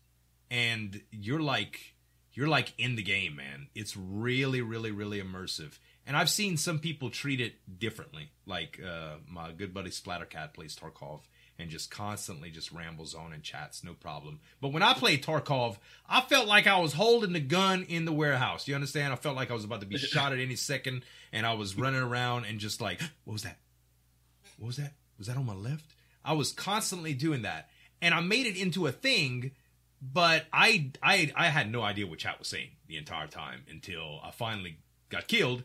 and you're like you're like in the game, man. It's really really really immersive And I've seen some people treat it differently. Like uh, my good buddy Splattercat plays Tarkov and just constantly just rambles on and chats, no problem. But when I played Tarkov, I felt like I was holding the gun in the warehouse. You understand? I felt like I was about to be shot at any second, and I was running around and just like, what was that? What was that? Was that on my left? I was constantly doing that, and I made it into a thing. But I I I had no idea what chat was saying the entire time until I finally got killed,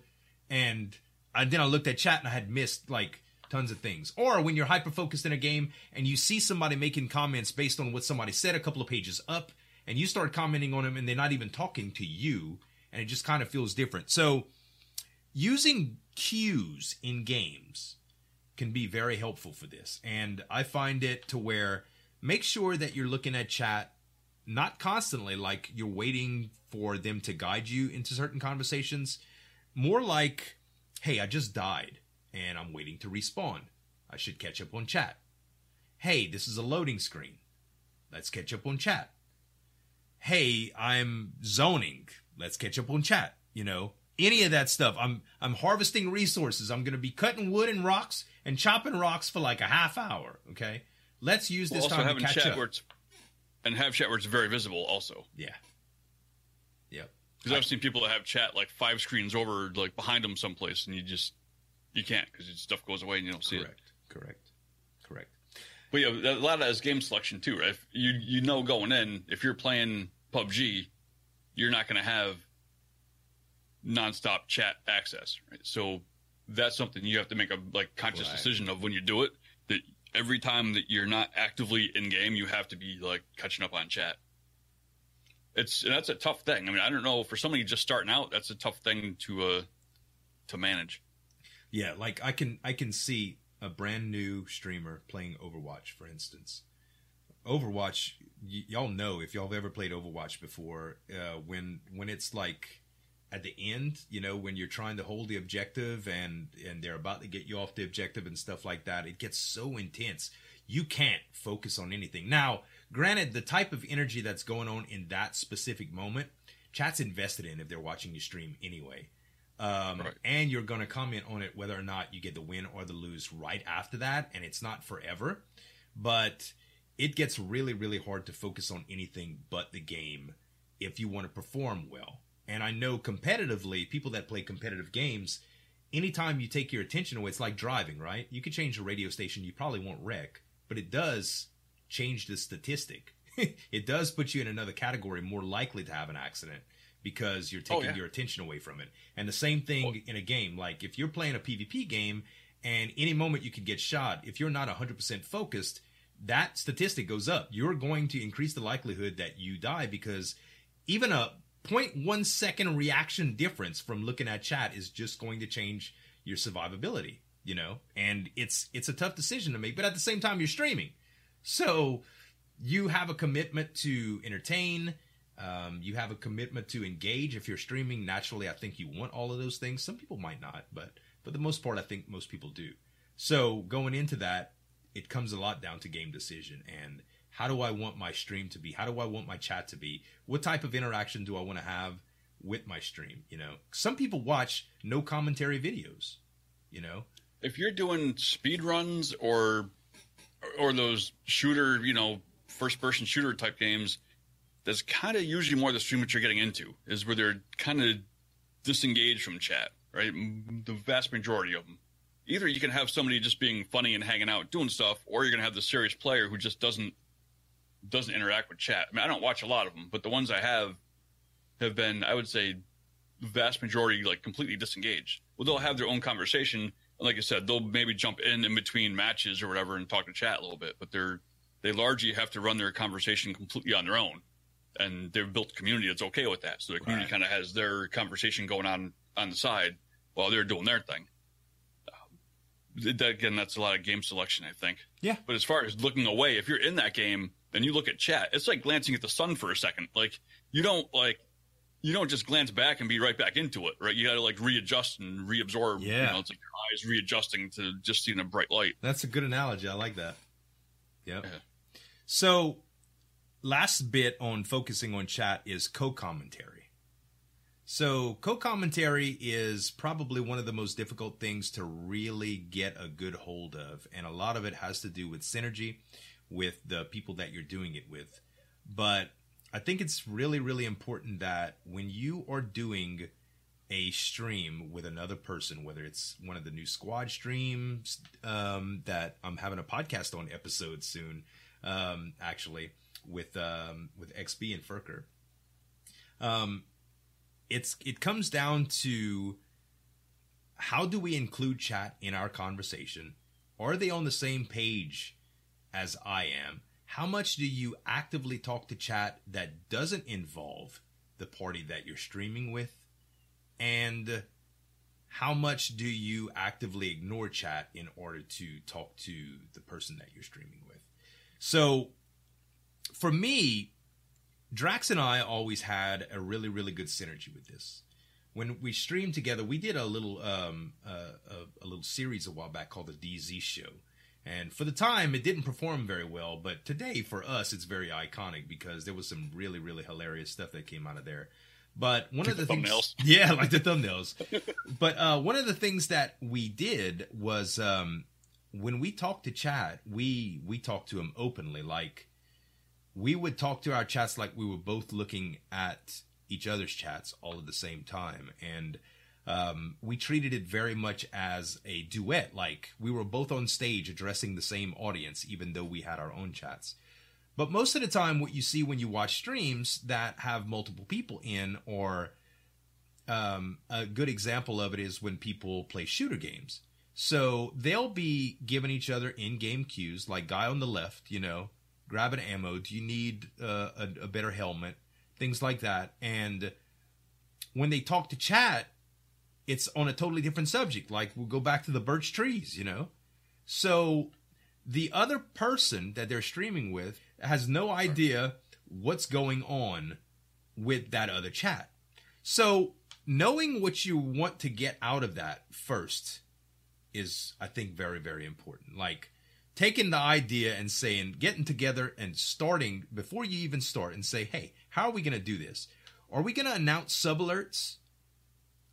and, and then I looked at chat and I had missed like tons of things. Or when you're hyper focused in a game and you see somebody making comments based on what somebody said a couple of pages up, and you start commenting on them and they're not even talking to you, and it just kind of feels different. So, using cues in games can be very helpful for this. And I find it to where make sure that you're looking at chat not constantly like you're waiting for them to guide you into certain conversations, more like, hey, I just died and I'm waiting to respawn. I should catch up on chat. Hey, this is a loading screen. Let's catch up on chat. Hey, I'm zoning. Let's catch up on chat. You know, any of that stuff. I'm I'm harvesting resources. I'm going to be cutting wood and rocks and chopping rocks for like a half hour. Okay, let's use this well, time to catch up. It's, and have chat where it's very visible. Also, yeah. Because I've seen people that have chat like five screens over, like behind them someplace, and you just you can't because stuff goes away and you don't see correct, it. Correct, correct. Correct. But yeah, a lot of that is game selection too, right? If you you know going in, if you're playing PUBG, you're not going to have nonstop chat access, right? So that's something you have to make a like conscious Right. decision of when you do it. That every time that you're not actively in game, you have to be like catching up on chat. It's that's a tough thing. I mean, I don't know for somebody just starting out, that's a tough thing to uh to manage. Yeah, like I can I can see a brand new streamer playing Overwatch, for instance. Overwatch, y- y'all know if y'all have ever played Overwatch before, uh, when when it's like at the end, you know, when you're trying to hold the objective and and they're about to get you off the objective and stuff like that, it gets so intense. You can't focus on anything. Now, granted, the type of energy that's going on in that specific moment, chat's invested in if they're watching you stream anyway. Um, Right. and you're going to comment on it whether or not you get the win or the lose right after that and it's not forever. But it gets really really hard to focus on anything but the game if you want to perform well. And i know competitively people that play competitive games anytime you take your attention away it's like driving right? You could change the radio station you probably won't wreck but it does change the statistic it does put you in another category more likely to have an accident because you're oh, taking yeah. your attention away from it. And the same thing Well- in a game. Like if you're playing a PvP game and any moment you could get shot, if you're not 100% focused, that statistic goes up. You're going to increase the likelihood that you die because even a 0.1 second reaction difference from looking at chat is just going to change your survivability, you know? And it's it's a tough decision to make, but at the same time you're streaming. So you have a commitment to entertain. Um, you have a commitment to engage. If you're streaming, naturally, I think you want all of those things. Some people might not, but for the most part, I think most people do. So going into that, it comes a lot down to game decision and how do I want my stream to be? How do I want my chat to be? What type of interaction do I want to have with my stream? You know, some people watch no commentary videos. You know, if you're doing speed runs or or those shooter, you know, first person shooter type games, that's kind of usually more the stream that you're getting into is where they're kind of disengaged from chat, right? The vast majority of them. Either you can have somebody just being funny and hanging out doing stuff, or you're gonna have the serious player who just doesn't doesn't interact with chat. I mean, I don't watch a lot of them, but the ones I have have been, I would say, the vast majority like completely disengaged. Well, they'll have their own conversation, like I said, they'll maybe jump in in between matches or whatever and talk to chat a little bit, but they're they largely have to run their conversation completely on their own, and they've built a community that's okay with that. So the community Right. kind of has their conversation going on on the side while they're doing their thing. Um, that, again, that's a lot of game selection, I think. Yeah. But as far as looking away, if you're in that game and you look at chat, it's like glancing at the sun for a second. Like you don't like you don't just glance back and be right back into it, right? You got to like readjust and reabsorb. You Yeah. know, it's like your eyes readjusting to just seeing a bright light. That's a good analogy. I like that. Yep. Yeah. So, last bit on focusing on chat is co commentary. So, co commentary is probably one of the most difficult things to really get a good hold of. And a lot of it has to do with synergy with the people that you're doing it with. But I think it's really, really important that when you are doing a stream with another person, whether it's one of the new squad streams um, that I'm having a podcast on episode soon, um, actually with um, with XB and Furker. Um, it's it comes down to how do we include chat in our conversation? Are they on the same page as I am? How much do you actively talk to chat that doesn't involve the party that you're streaming with? And how much do you actively ignore chat in order to talk to the person that you're streaming with? So, for me, Drax and I always had a really, really good synergy with this. When we streamed together, we did a little um, uh, a, a, little series a while back called the DZ Show, and for the time, it didn't perform very well. But today, for us, it's very iconic because there was some really, really hilarious stuff that came out of there. But one like of the, the things, thumbnails. yeah, like the thumbnails. but uh, one of the things that we did was um, when we talked to chat, we we talked to him openly, like we would talk to our chats like we were both looking at each other's chats all at the same time and um, we treated it very much as a duet like we were both on stage addressing the same audience even though we had our own chats but most of the time what you see when you watch streams that have multiple people in or um, a good example of it is when people play shooter games so they'll be giving each other in-game cues like guy on the left you know grab an ammo? Do you need uh, a, a better helmet? Things like that. And when they talk to chat, it's on a totally different subject. Like we'll go back to the birch trees, you know? So the other person that they're streaming with has no idea what's going on with that other chat. So knowing what you want to get out of that first is, I think, very, very important. Like, taking the idea and saying, getting together and starting before you even start and say, hey, how are we going to do this? Are we going to announce sub alerts?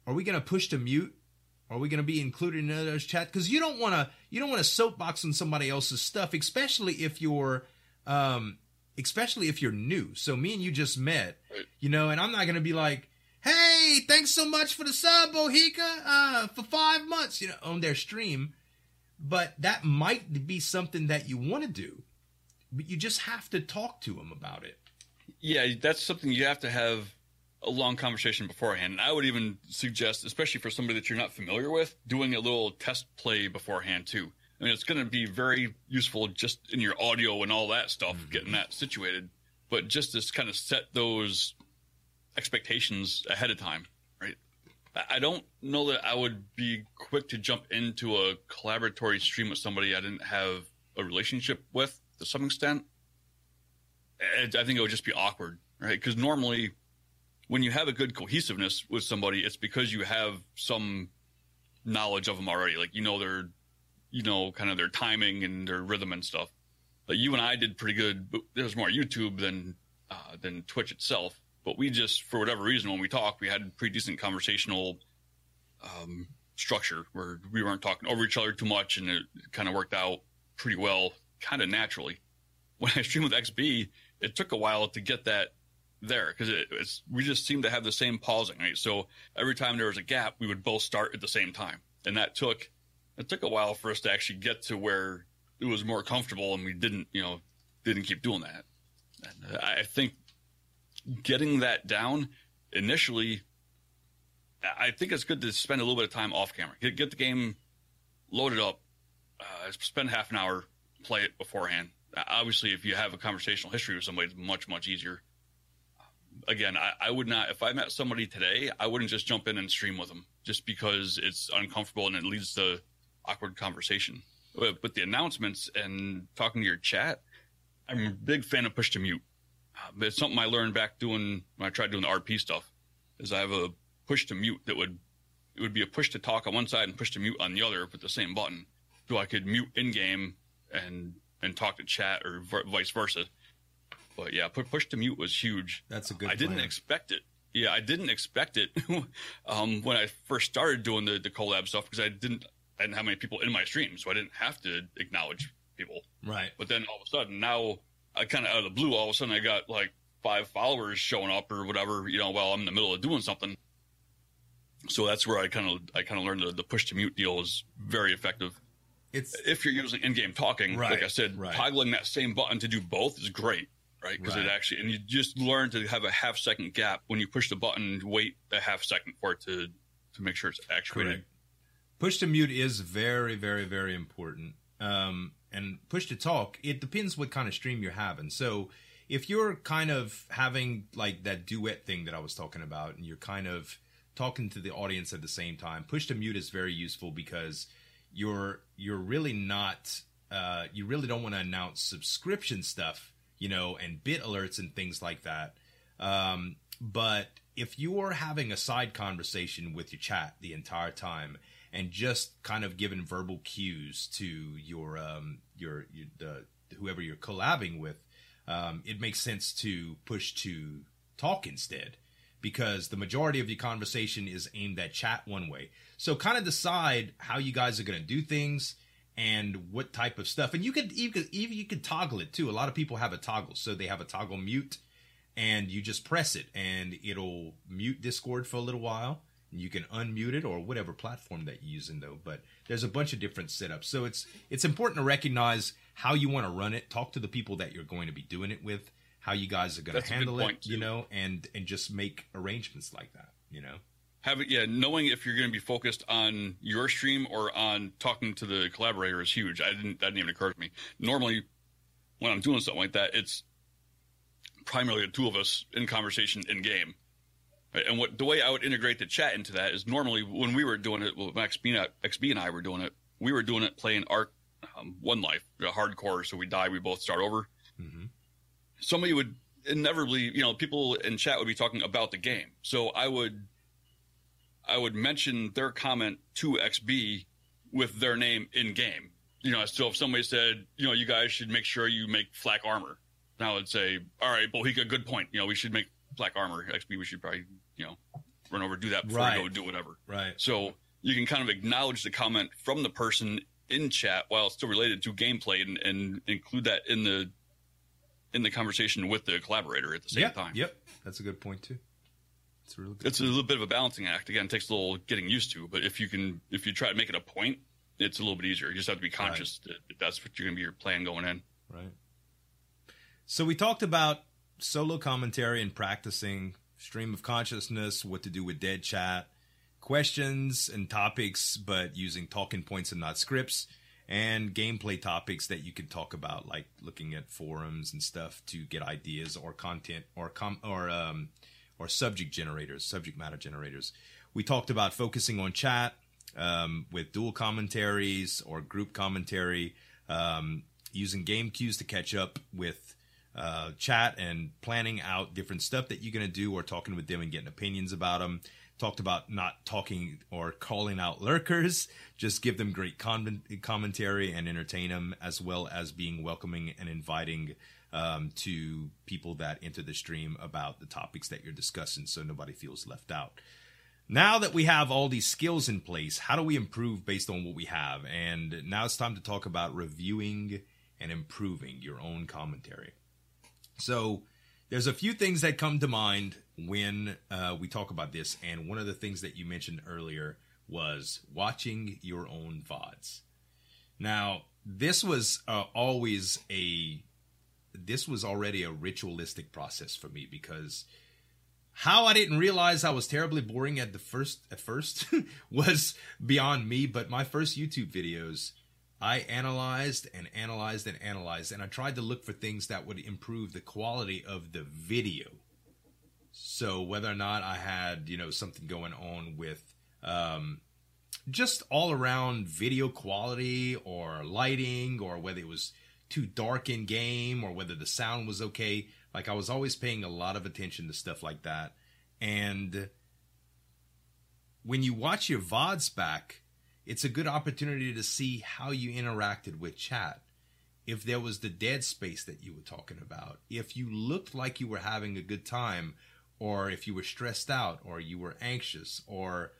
Are we going to push to mute? Are we going to be included in others' chat? Because you don't want to you don't want to soapbox on somebody else's stuff, especially if you're um, especially if you're new. So me and you just met, you know, and I'm not going to be like, hey, thanks so much for the sub, Ohika, uh, for five months, you know, on their stream but that might be something that you want to do but you just have to talk to them about it yeah that's something you have to have a long conversation beforehand and i would even suggest especially for somebody that you're not familiar with doing a little test play beforehand too i mean it's going to be very useful just in your audio and all that stuff mm-hmm. getting that situated but just to kind of set those expectations ahead of time right? I don't know that I would be quick to jump into a collaboratory stream with somebody I didn't have a relationship with to some extent. I think it would just be awkward, right? Because normally, when you have a good cohesiveness with somebody, it's because you have some knowledge of them already. Like you know their, you know, kind of their timing and their rhythm and stuff. Like you and I did pretty good. But there's more YouTube than uh, than Twitch itself but we just for whatever reason when we talked we had pretty decent conversational um, structure where we weren't talking over each other too much and it kind of worked out pretty well kind of naturally when i streamed with xb it took a while to get that there because it, it's we just seemed to have the same pausing right so every time there was a gap we would both start at the same time and that took it took a while for us to actually get to where it was more comfortable and we didn't you know didn't keep doing that and i think getting that down initially, I think it's good to spend a little bit of time off camera. Get, get the game loaded up, uh, spend half an hour, play it beforehand. Obviously, if you have a conversational history with somebody, it's much, much easier. Again, I, I would not, if I met somebody today, I wouldn't just jump in and stream with them just because it's uncomfortable and it leads to awkward conversation. But, but the announcements and talking to your chat, I'm a big fan of push to mute um, it's something I learned back doing when I tried doing the RP stuff. Is I have a push to mute that would it would be a push to talk on one side and push to mute on the other with the same button, so I could mute in game and and talk to chat or vice versa. But yeah, push to mute was huge. That's a good. I didn't expect it Yeah, I didn't expect it um, when I first started doing the, the collab stuff because I didn't I didn't have many people in my stream, so I didn't have to acknowledge people. Right. But then all of a sudden, now I kind of out of the blue, all of a sudden I got like five followers showing up or whatever, you know, while I'm in the middle of doing something. So that's where I kind of I kind of learned the, the push to mute deal is very effective. It's If you're using in-game talking, Right, like I said, right. toggling that same button to do both is great, right? Because Right. it actually and you just learn to have a half second gap when you push the button. Wait a half second for it to to make sure it's actuated. correct. Push to mute is very, very, very important. Um, and push to talk, it depends what kind of stream you're having. So if you're kind of having like that duet thing that I was talking about, and you're kind of talking to the audience at the same time, push to mute is very useful because you're you're really not uh, you really don't want to announce subscription stuff, you know, and bit alerts and things like that. Um, but if you are having a side conversation with your chat the entire time and just kind of giving verbal cues to your um, your, your the whoever you're collabing with, um, it makes sense to push to talk instead because the majority of your conversation is aimed at chat one way. So kind of decide how you guys are going to do things and what type of stuff. And you could even even you could toggle it too. A lot of people have a toggle, so they have a toggle mute, and you just press it, and it'll mute Discord for a little while. And you can unmute it or whatever platform that you're using though. But there's a bunch of different setups, so it's it's important to recognize how you want to run it. Talk to the people that you're going to be doing it with, how you guys are going That's to handle it, point, you know, and and just make arrangements like that, you know. Having yeah, knowing if you're going to be focused on your stream or on talking to the collaborator is huge. I didn't that didn't even occur to me. Normally, when I'm doing something like that, it's primarily the two of us in conversation in game. Right? And what the way I would integrate the chat into that is normally when we were doing it, well, XB, and I- XB and I were doing it. We were doing it playing Ark um, One Life, the hardcore. So we die, we both start over. Mm-hmm. Somebody would inevitably, you know, people in chat would be talking about the game. So I would I would mention their comment to XB with their name in game. You know, so if somebody said, you know, you guys should make sure you make flak armor, and I would say, all right, Bohica, good point. You know, we should make flak armor. XB, we should probably, you know, run over do that before Right. we go do whatever. Right. So you can kind of acknowledge the comment from the person in chat while it's still related to gameplay and, and include that in the in the conversation with the collaborator at the same Yep. time. Yep. That's a good point too. It's a really good. It's a little bit of a balancing act. Again, it takes a little getting used to, but if you can if you try to make it a point, it's a little bit easier. You just have to be conscious that that's what you're going to be your plan going in. Right. So we talked about solo commentary and practicing stream of consciousness, what to do with dead chat, questions and topics, but using talking points and not scripts, and gameplay topics that you could talk about, like looking at forums and stuff to get ideas or content or com or um or subject generators, subject matter generators. We talked about focusing on chat um, with dual commentaries or group commentary, um, using game cues to catch up with uh, chat and planning out different stuff that you're going to do or talking with them and getting opinions about them. Talked about not talking or calling out lurkers, just give them great con- commentary and entertain them, as well as being welcoming and inviting um, to people that enter the stream about the topics that you're discussing so nobody feels left out. Now that we have all these skills in place, how do we improve based on what we have? And now it's time to talk about reviewing and improving your own commentary. So, there's a few things that come to mind when uh, we talk about this, and one of the things that you mentioned earlier was watching your own VODs. Now, this was uh, always a this was already a ritualistic process for me because how I didn't realize I was terribly boring at the first at first was beyond me. But my first YouTube videos, I analyzed and analyzed and analyzed, and I tried to look for things that would improve the quality of the video. So whether or not I had you know something going on with um, just all around video quality or lighting, or whether it was too dark in game, or whether the sound was okay. Like I was always paying a lot of attention to stuff like that. And when you watch your VODs back, it's a good opportunity to see how you interacted with chat. If there was the dead space that you were talking about, if you looked like you were having a good time, or if you were stressed out or you were anxious or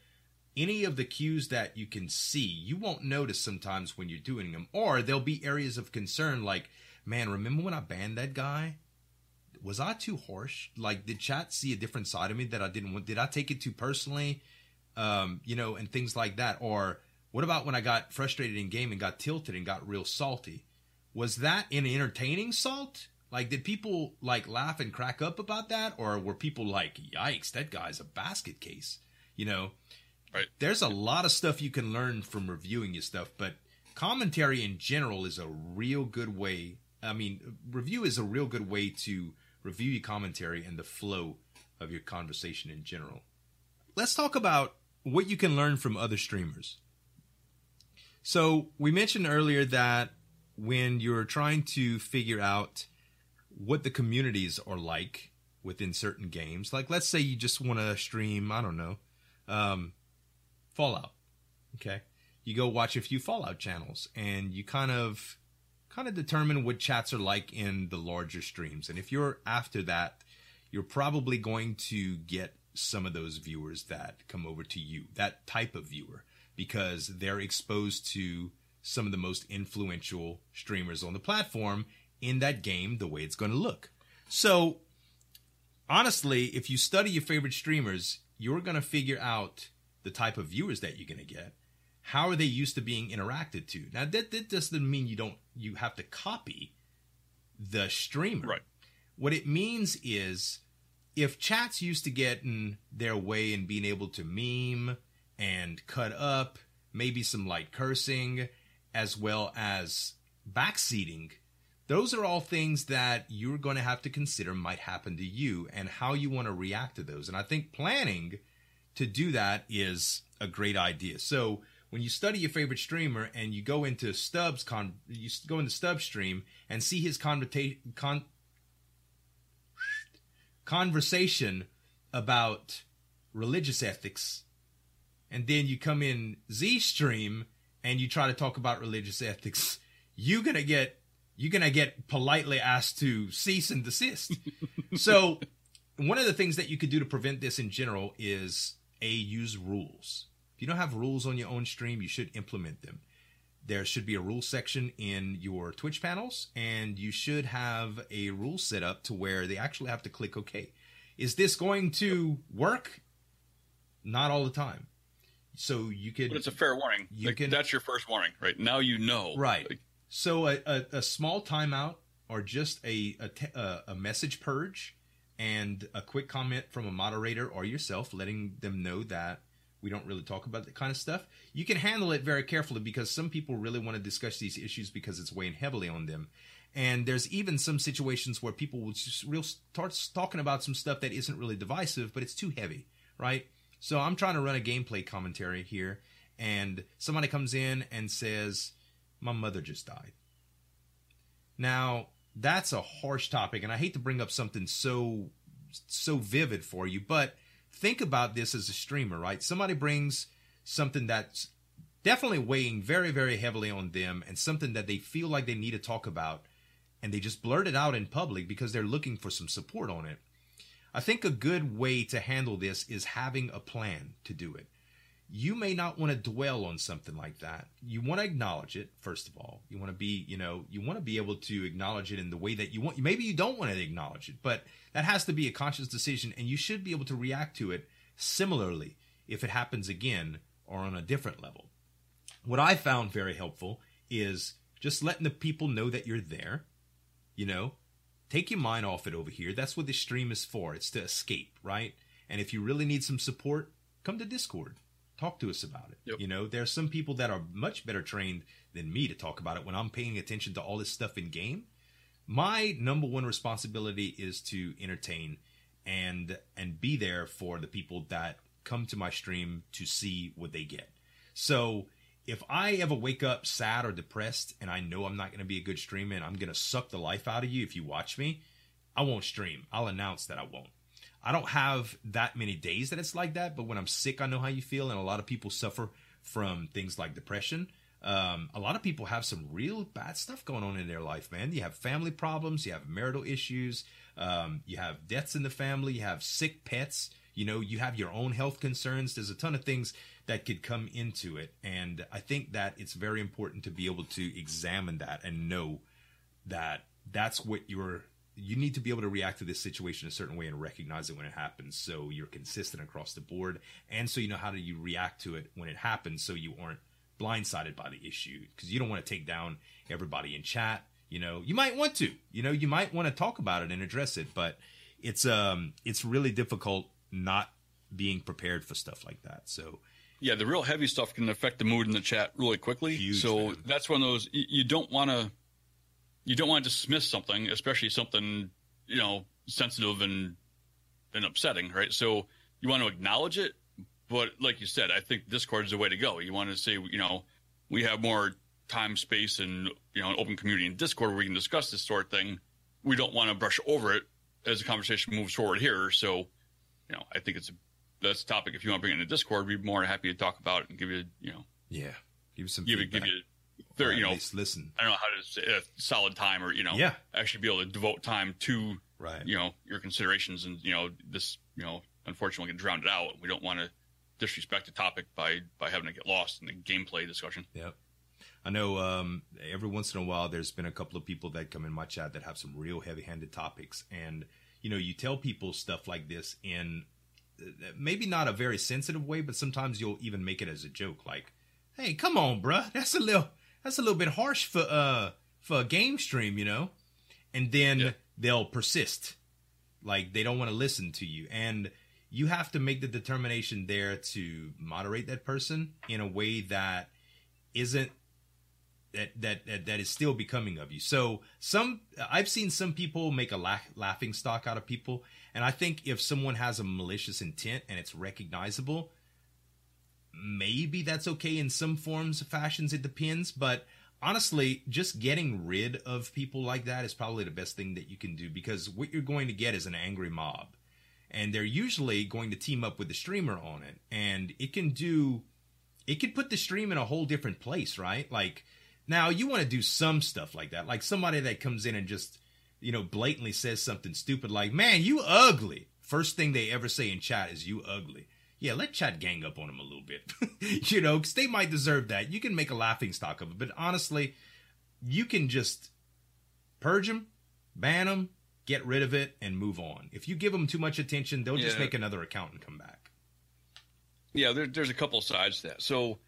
any of the cues that you can see, you won't notice sometimes when you're doing them. Or there'll be areas of concern like, man, remember when I banned that guy? Was I too harsh? Like, did chat see a different side of me that I didn't want? Did I take it too personally? Um, you know, and things like that. Or what about when I got frustrated in game and got tilted and got real salty? Was that an entertaining salt? Like, did people like laugh and crack up about that, or were people like, "Yikes, that guy's a basket case"? You know, Right. there's a lot of stuff you can learn from reviewing your stuff, but commentary in general is a real good way. I mean, review is a real good way to review your commentary and the flow of your conversation in general. Let's talk about what you can learn from other streamers. So, we mentioned earlier that when you're trying to figure out what the communities are like within certain games, like let's say you just want to stream, I don't know, um, Fallout. Okay. You go watch a few Fallout channels and you kind of kind of determine what chats are like in the larger streams. And if you're after that, you're probably going to get some of those viewers that come over to you, that type of viewer, because they're exposed to some of the most influential streamers on the platform in that game, the way it's going to look. So, honestly, if you study your favorite streamers, you're going to figure out the type of viewers that you're going to get. How are they used to being interacted to? Now, that, that doesn't mean you don't you have to copy the streamer. Right. What it means is if chats used to get in their way and being able to meme and cut up, maybe some light cursing, as well as backseating, those are all things that you're going to have to consider might happen to you and how you want to react to those. And I think planning to do that is a great idea. So when you study your favorite streamer and you go into Stubbs con, you go into Stubbs stream and see his converta- con- conversation about religious ethics, and then you come in Z stream and you try to talk about religious ethics, you're gonna get you're gonna get politely asked to cease and desist. so one of the things that you could do to prevent this in general is a use rules. If you don't have rules on your own stream, you should implement them. There should be a rule section in your Twitch panels, and you should have a rule set up to where they actually have to click OK. Is this going to work? Not all the time. So you could. But it's a fair warning. You Like, can- that's your first warning, right? Now you know. Right. Like, So a, a, a small timeout or just a, a, a, a message purge and a quick comment from a moderator or yourself letting them know that we don't really talk about that kind of stuff. You can handle it very carefully because some people really want to discuss these issues because it's weighing heavily on them. And there's even some situations where people will just real start talking about some stuff that isn't really divisive, but it's too heavy, right? So I'm trying to run a gameplay commentary here, and somebody comes in and says, "My mother just died." Now that's a harsh topic, and I hate to bring up something so so vivid for you, but think about this as a streamer, right? Somebody brings something that's definitely weighing very, very heavily on them and something that they feel like they need to talk about, and they just blurt it out in public because they're looking for some support on it. I think a good way to handle this is having a plan to do it. You may not want to dwell on something like that. You want to acknowledge it, first of all. You want to be, you know, you want to be able to acknowledge it in the way that you want. Maybe you don't want to acknowledge it, but that has to be a conscious decision, and you should be able to react to it similarly if it happens again or on a different level. What I found very helpful is just letting the people know that you're there. You know, take your mind off it over here. That's what this stream is for. It's to escape, right? And if you really need some support, come to Discord. Talk to us about it. Yep. You know, there are some people that are much better trained than me to talk about it when I'm paying attention to all this stuff in game. My number one responsibility is to entertain and and be there for the people that come to my stream to see what they get. So if I ever wake up sad or depressed and I know I'm not going to be a good streamer and I'm going to suck the life out of you if you watch me, I won't stream. I'll announce that I won't. I don't have that many days that it's like that, but when I'm sick, I know how you feel, and a lot of people suffer from things like depression. um, a lot of people have some real bad stuff going on in their life, man. You have family problems, you have marital issues, um, you have deaths in the family, you have sick pets, you know, you have your own health concerns. There's a ton of things that could come into it. And I think that it's very important to be able to examine that and know that that's what you're you need to be able to react to this situation a certain way and recognize it when it happens so you're consistent across the board and so you know how do you react to it when it happens so you aren't blindsided by the issue. Because you don't want to take down everybody in chat you know? You might want to you know? You might want to talk about it and address it but it's um it's really difficult not being prepared for stuff like that so. Yeah the real heavy stuff can affect the mood in the chat really quickly. Huge, so man. that's one of those you, you don't want to you don't want to dismiss something especially something you know sensitive and and upsetting right? So you want to acknowledge it but like you said i think discord is the way to go. You want to say you know we have more time space and you know an open community in discord where we can discuss this sort of thing. We don't want to brush over it as the conversation moves forward here. So you know i think it's a that's a topic. If you want to bring it into discord we'd be more happy to talk about it and give you you know yeah. Give you some give, feedback. give you there Or you know listen I don't know how to say a solid time or you know Yeah. actually be able to devote time to right you know your considerations and you know this you know unfortunately get drowned out. We don't want to disrespect the topic by by having to get lost in the gameplay discussion. Yep. I know um, every once in a while there's been a couple of people that come in my chat that have some real heavy handed topics. And, you know, you tell people stuff like this in uh, maybe not a very sensitive way, but sometimes you'll even make it as a joke. Like, hey, come on, bruh. That's a little, that's a little bit harsh for, uh, for a game stream, you know? And then Yeah. they'll persist. Like, they don't want to listen to you. And, you have to make the determination there to moderate that person in a way that isn't that that that, that is still becoming of you. So some I've seen some people make a laugh, laughing stock out of people, and I think if someone has a malicious intent and it's recognizable, maybe that's okay in some forms fashions it depends but honestly just getting rid of people like that is probably the best thing that you can do because what you're going to get is an angry mob and they're usually going to team up with the streamer on it and it can do it could put the stream in a whole different place right? Like now you want to do some stuff like that like somebody that comes in and just you know blatantly says something stupid like man you ugly. First thing they ever say in chat is you ugly yeah let chat gang up on them a little bit. You know because they might deserve that. You can make a laughing stock of it but honestly you can just purge them ban them get rid of it and move on. If you give them too much attention they'll just make another account and come back. Yeah, there, there's a couple sides to that. So,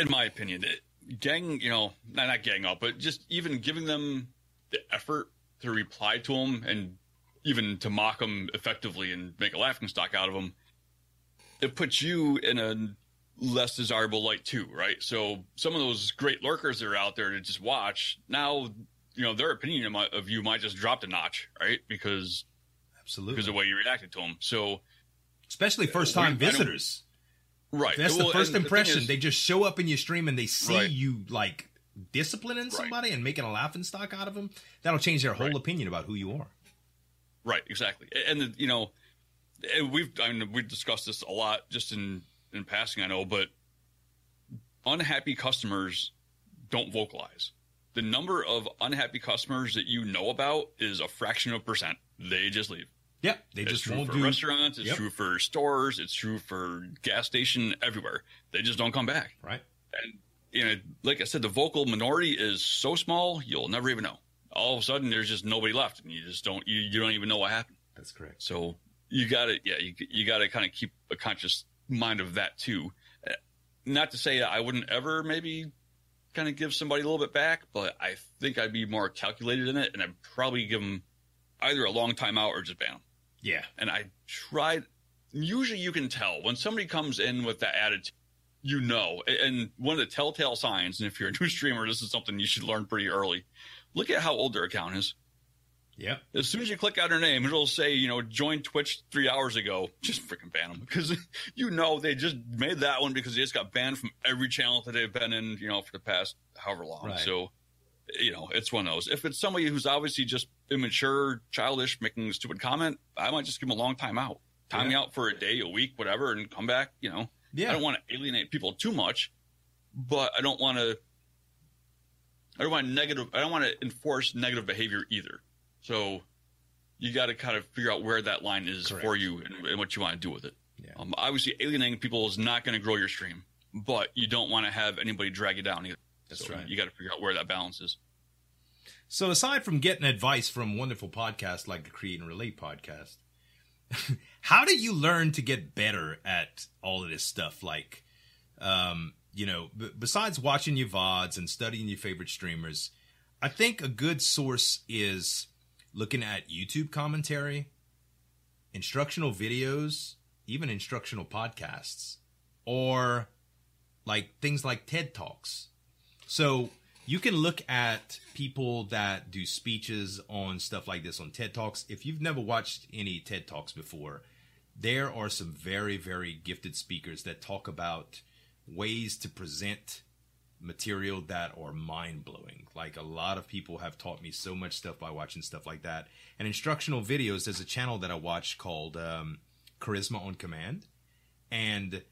in my opinion, it, gang, you know, not, not gang up, but just even giving them the effort to reply to them and even to mock them effectively and make a laughing stock out of them, it puts you in a less desirable light too, right? So some of those great lurkers that are out there to just watch now, you know, their opinion of, you might just drop a notch, right? Because absolutely because of the way you reacted to them. So especially first time visitors right, that's Well, the first impression is- they just show up in your stream and they see Right. you like disciplining somebody and making a laughing stock out of them that'll change their whole Right. opinion about who you are Right, exactly. And the, you know, we've I mean we've discussed this a lot just in in passing, I know, but unhappy customers don't vocalize. The number of unhappy customers that you know about is a fraction of a percent. They just leave. yep they it's just true won't for do restaurants. It's Yep. true for stores. It's true for gas station. Everywhere. They just don't come back. right And you know, like I said, the vocal minority is so small you'll never even know. All of a sudden, there's just nobody left, and you just don't you, you don't even know what happened. that's correct So you got to, yeah, you, you got to kind of keep a conscious mind of that too. Uh, Not to say I wouldn't ever maybe kind of give somebody a little bit back, but I think I'd be more calculated in it, and I'd probably give them either a long time out or just ban them. yeah And I tried. Usually, you can tell when somebody comes in with that attitude. You know, and one of the telltale signs, and if you're a new streamer, this is something you should learn pretty early. Look at how old their account is yep as soon as you click on her name, it'll say, you know, join Twitch three hours ago. Just freaking ban them because you know they just made that one because they just got banned from every channel that they've been in, you know, for the past however long. Right. So, you know, it's one of those. If it's somebody who's obviously just immature, childish, making a stupid comment, I might just give them a long time out, time me Yeah. out for a day, a week, whatever, and come back. You know, yeah I don't want to alienate people too much, but I don't want to. I don't want negative. I don't want to enforce negative behavior either. So you got to kind of figure out where that line is Correct. for you and, and what you want to do with it. Yeah. Um, obviously, alienating people is not going to grow your stream, but you don't want to have anybody drag you down either. That's So right. You got to figure out where that balance is. So aside from getting advice from wonderful podcasts like the Create and Relate podcast, how do you learn to get better at all of this stuff? Like, um, you know, b- besides watching your VODs and studying your favorite streamers, I think a good source is looking at YouTube commentary, instructional videos, even instructional podcasts, or like things like TED Talks. So you can look at people that do speeches on stuff like this on TED Talks. If you've never watched any TED Talks before, there are some very, very gifted speakers that talk about ways to present material that are mind blowing. Like a lot of people have taught me so much stuff by watching stuff like that. And instructional videos, there's a channel that I watch called um, Charisma on Command. And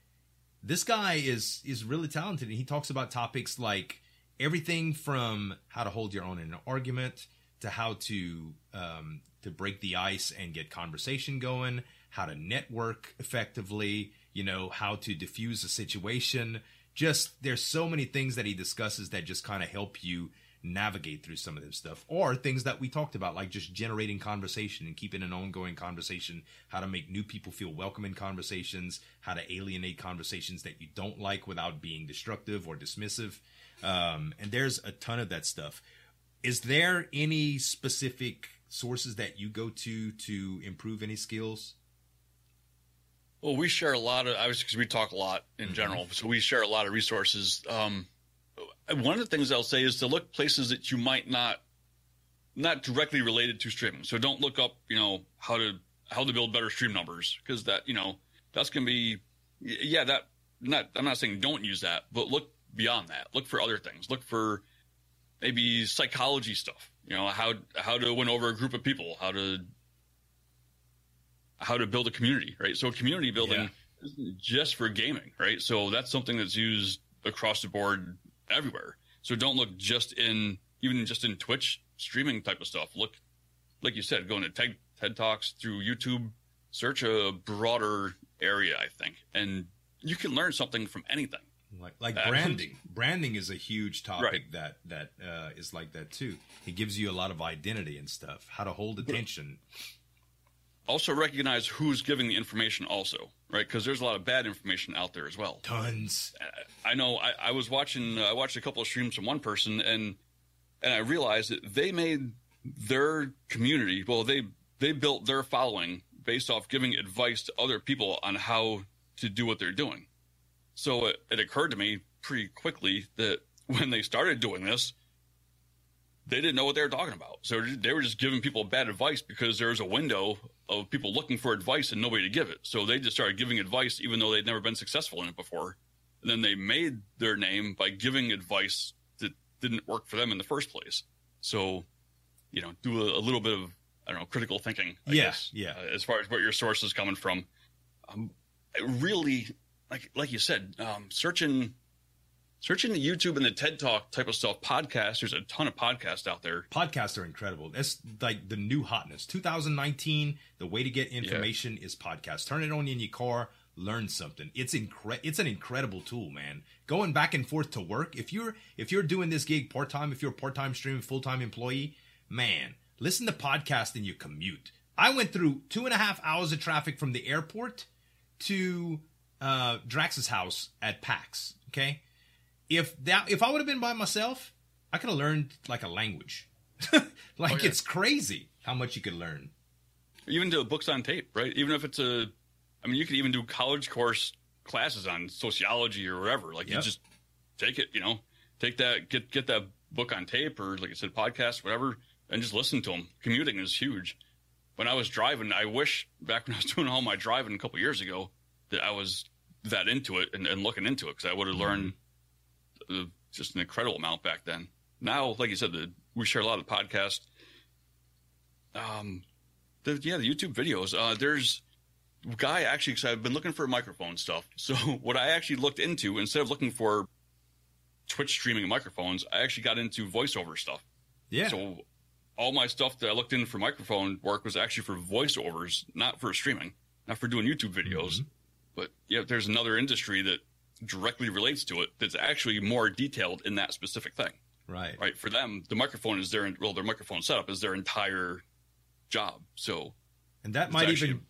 this guy is is really talented and he talks about topics like everything from how to hold your own in an argument to how to um, to break the ice and get conversation going how to network effectively you know how to diffuse a situation just there's so many things that he discusses that just kind of help you navigate through some of this stuff or things that we talked about like just generating conversation and keeping an ongoing conversation how to make new people feel welcome in conversations how to alienate conversations that you don't like without being destructive or dismissive. Um, and there's a ton of that stuff. Is there any specific sources that you go to to improve any skills Well, we share a lot of obviously because we talk a lot in general, so we share a lot of resources. Um, one of the things I'll say is to look places that you might not not directly related to streaming. So don't look up, you know, how to how to build better stream numbers because that you know that's gonna be yeah that not I'm not saying don't use that, but look beyond that. Look for other things. Look for maybe psychology stuff. You know how how to win over a group of people, how to how to build a community, right? So community building Yeah. isn't just for gaming, right? So that's something that's used across the board everywhere. So don't look just in even just in Twitch streaming type of stuff. Look, like you said, going to TED, TED Talks through YouTube. Search a broader area, I think, and you can learn something from anything. like like Uh, branding branding is a huge topic Right. that that uh, is like that too it gives you a lot of identity and stuff how to hold attention Also recognize who's giving the information, also, right? Because there's a lot of bad information out there as well. tons I know I, I was watching uh, I watched a couple of streams from one person and and I realized that they made their community well they they built their following based off giving advice to other people on how to do what they're doing. So it, it occurred to me pretty quickly that when they started doing this, they didn't know what they were talking about. So they were just giving people bad advice because there was a window of people looking for advice and nobody to give it. So they just started giving advice even though they'd never been successful in it before. And then they made their name by giving advice that didn't work for them in the first place. So, you know, do a, a little bit of I don't know critical thinking. I Yeah, guess, yeah. uh, as far as what your source is coming from, um, really like like you said, um, searching searching the YouTube and the TED Talk type of stuff. podcast. There's a ton of podcasts out there. podcasts are incredible that's like the new hotness 2019 the way to get information is podcast. turn it on in your car learn something it's incre- it's an incredible tool man going back and forth to work if you're if you're doing this gig part-time if you're a part-time streaming full-time employee man listen to podcasts in your commute i went through two and a half hours of traffic from the airport to uh drax's house at pax okay if that if i would have been by myself i could have learned like a language like Oh, yeah. it's crazy how much you could learn Even do books on tape, right? Even if it's a, I mean, you could even do college course classes on sociology or whatever. Like you just take it, you know, take that, get get that book on tape or like I said, podcast, whatever, and just listen to them. Commuting is huge. When I was driving, I wish back when I was doing all my driving a couple years ago that I was that into it and, and looking into it because I would have mm-hmm. learned uh, just an incredible amount back then. Now, like you said, the, we share a lot of podcasts. Um, the, yeah, the YouTube videos. Uh, there's a guy actually because I've been looking for microphone stuff. So what I actually looked into instead of looking for Twitch streaming microphones, I actually got into voiceover stuff. Yeah. So all my stuff that I looked in for microphone work was actually for voiceovers, not for streaming, not for doing YouTube videos. Mhm. But yeah, there's another industry that directly relates to it that's actually more detailed in that specific thing. right. Right? For them, the microphone is their well, their microphone setup is their entire job. So And that might actually- even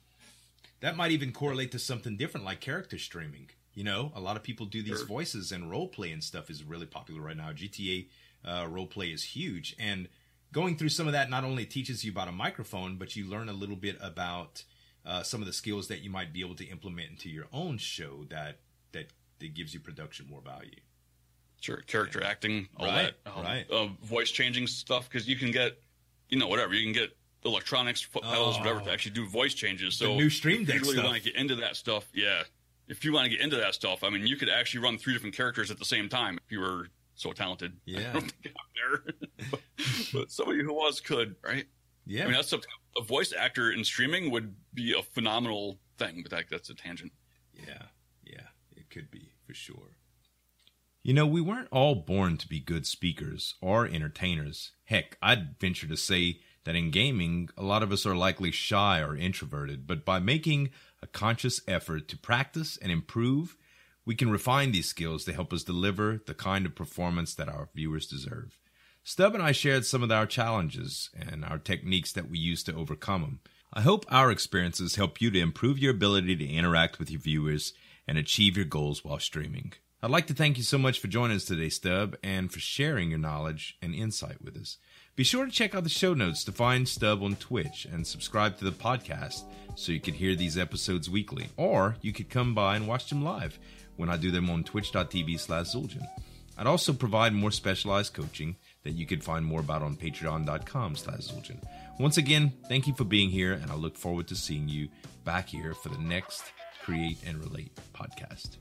that might even correlate to something different like character streaming. You know, a lot of people do these Sure. voices and role play and stuff is really popular right now. GTA uh, role play is huge, and going through some of that not only teaches you about a microphone, but you learn a little bit about uh, some of the skills that you might be able to implement into your own show that that that gives you production more value. sure, character acting, all Right, that, um, right. uh, voice changing stuff because you can get, you know, whatever you can get electronics, foot pedals, Oh. whatever to actually do voice changes. The So new Stream if you really want to get into that stuff, yeah. If you want to get into that stuff, I mean, you could actually run three different characters at the same time if you were so talented. Yeah. I don't think I'm there, but, but somebody who was could, right? Yeah, I mean, that's something. A voice actor in streaming would be a phenomenal thing, but that, that's a tangent. Yeah, yeah, could be for sure. You know, we weren't all born to be good speakers or entertainers. Heck, I'd venture to say that in gaming, a lot of us are likely shy or introverted, but by making a conscious effort to practice and improve, we can refine these skills to help us deliver the kind of performance that our viewers deserve. Stub and I shared some of our challenges and our techniques that we use to overcome them. I hope our experiences help you to improve your ability to interact with your viewers and achieve your goals while streaming. I'd like to thank you so much for joining us today, Stub, and for sharing your knowledge and insight with us. Be sure to check out the show notes to find Stub on Twitch and subscribe to the podcast so you can hear these episodes weekly. Or you could come by and watch them live when I do them on twitch.tv slash Zuljan. I'd also provide more specialized coaching that you can find more about on patreon.com slash Zuljan. Once again, thank you for being here, and I look forward to seeing you back here for the next Create and Relate podcast.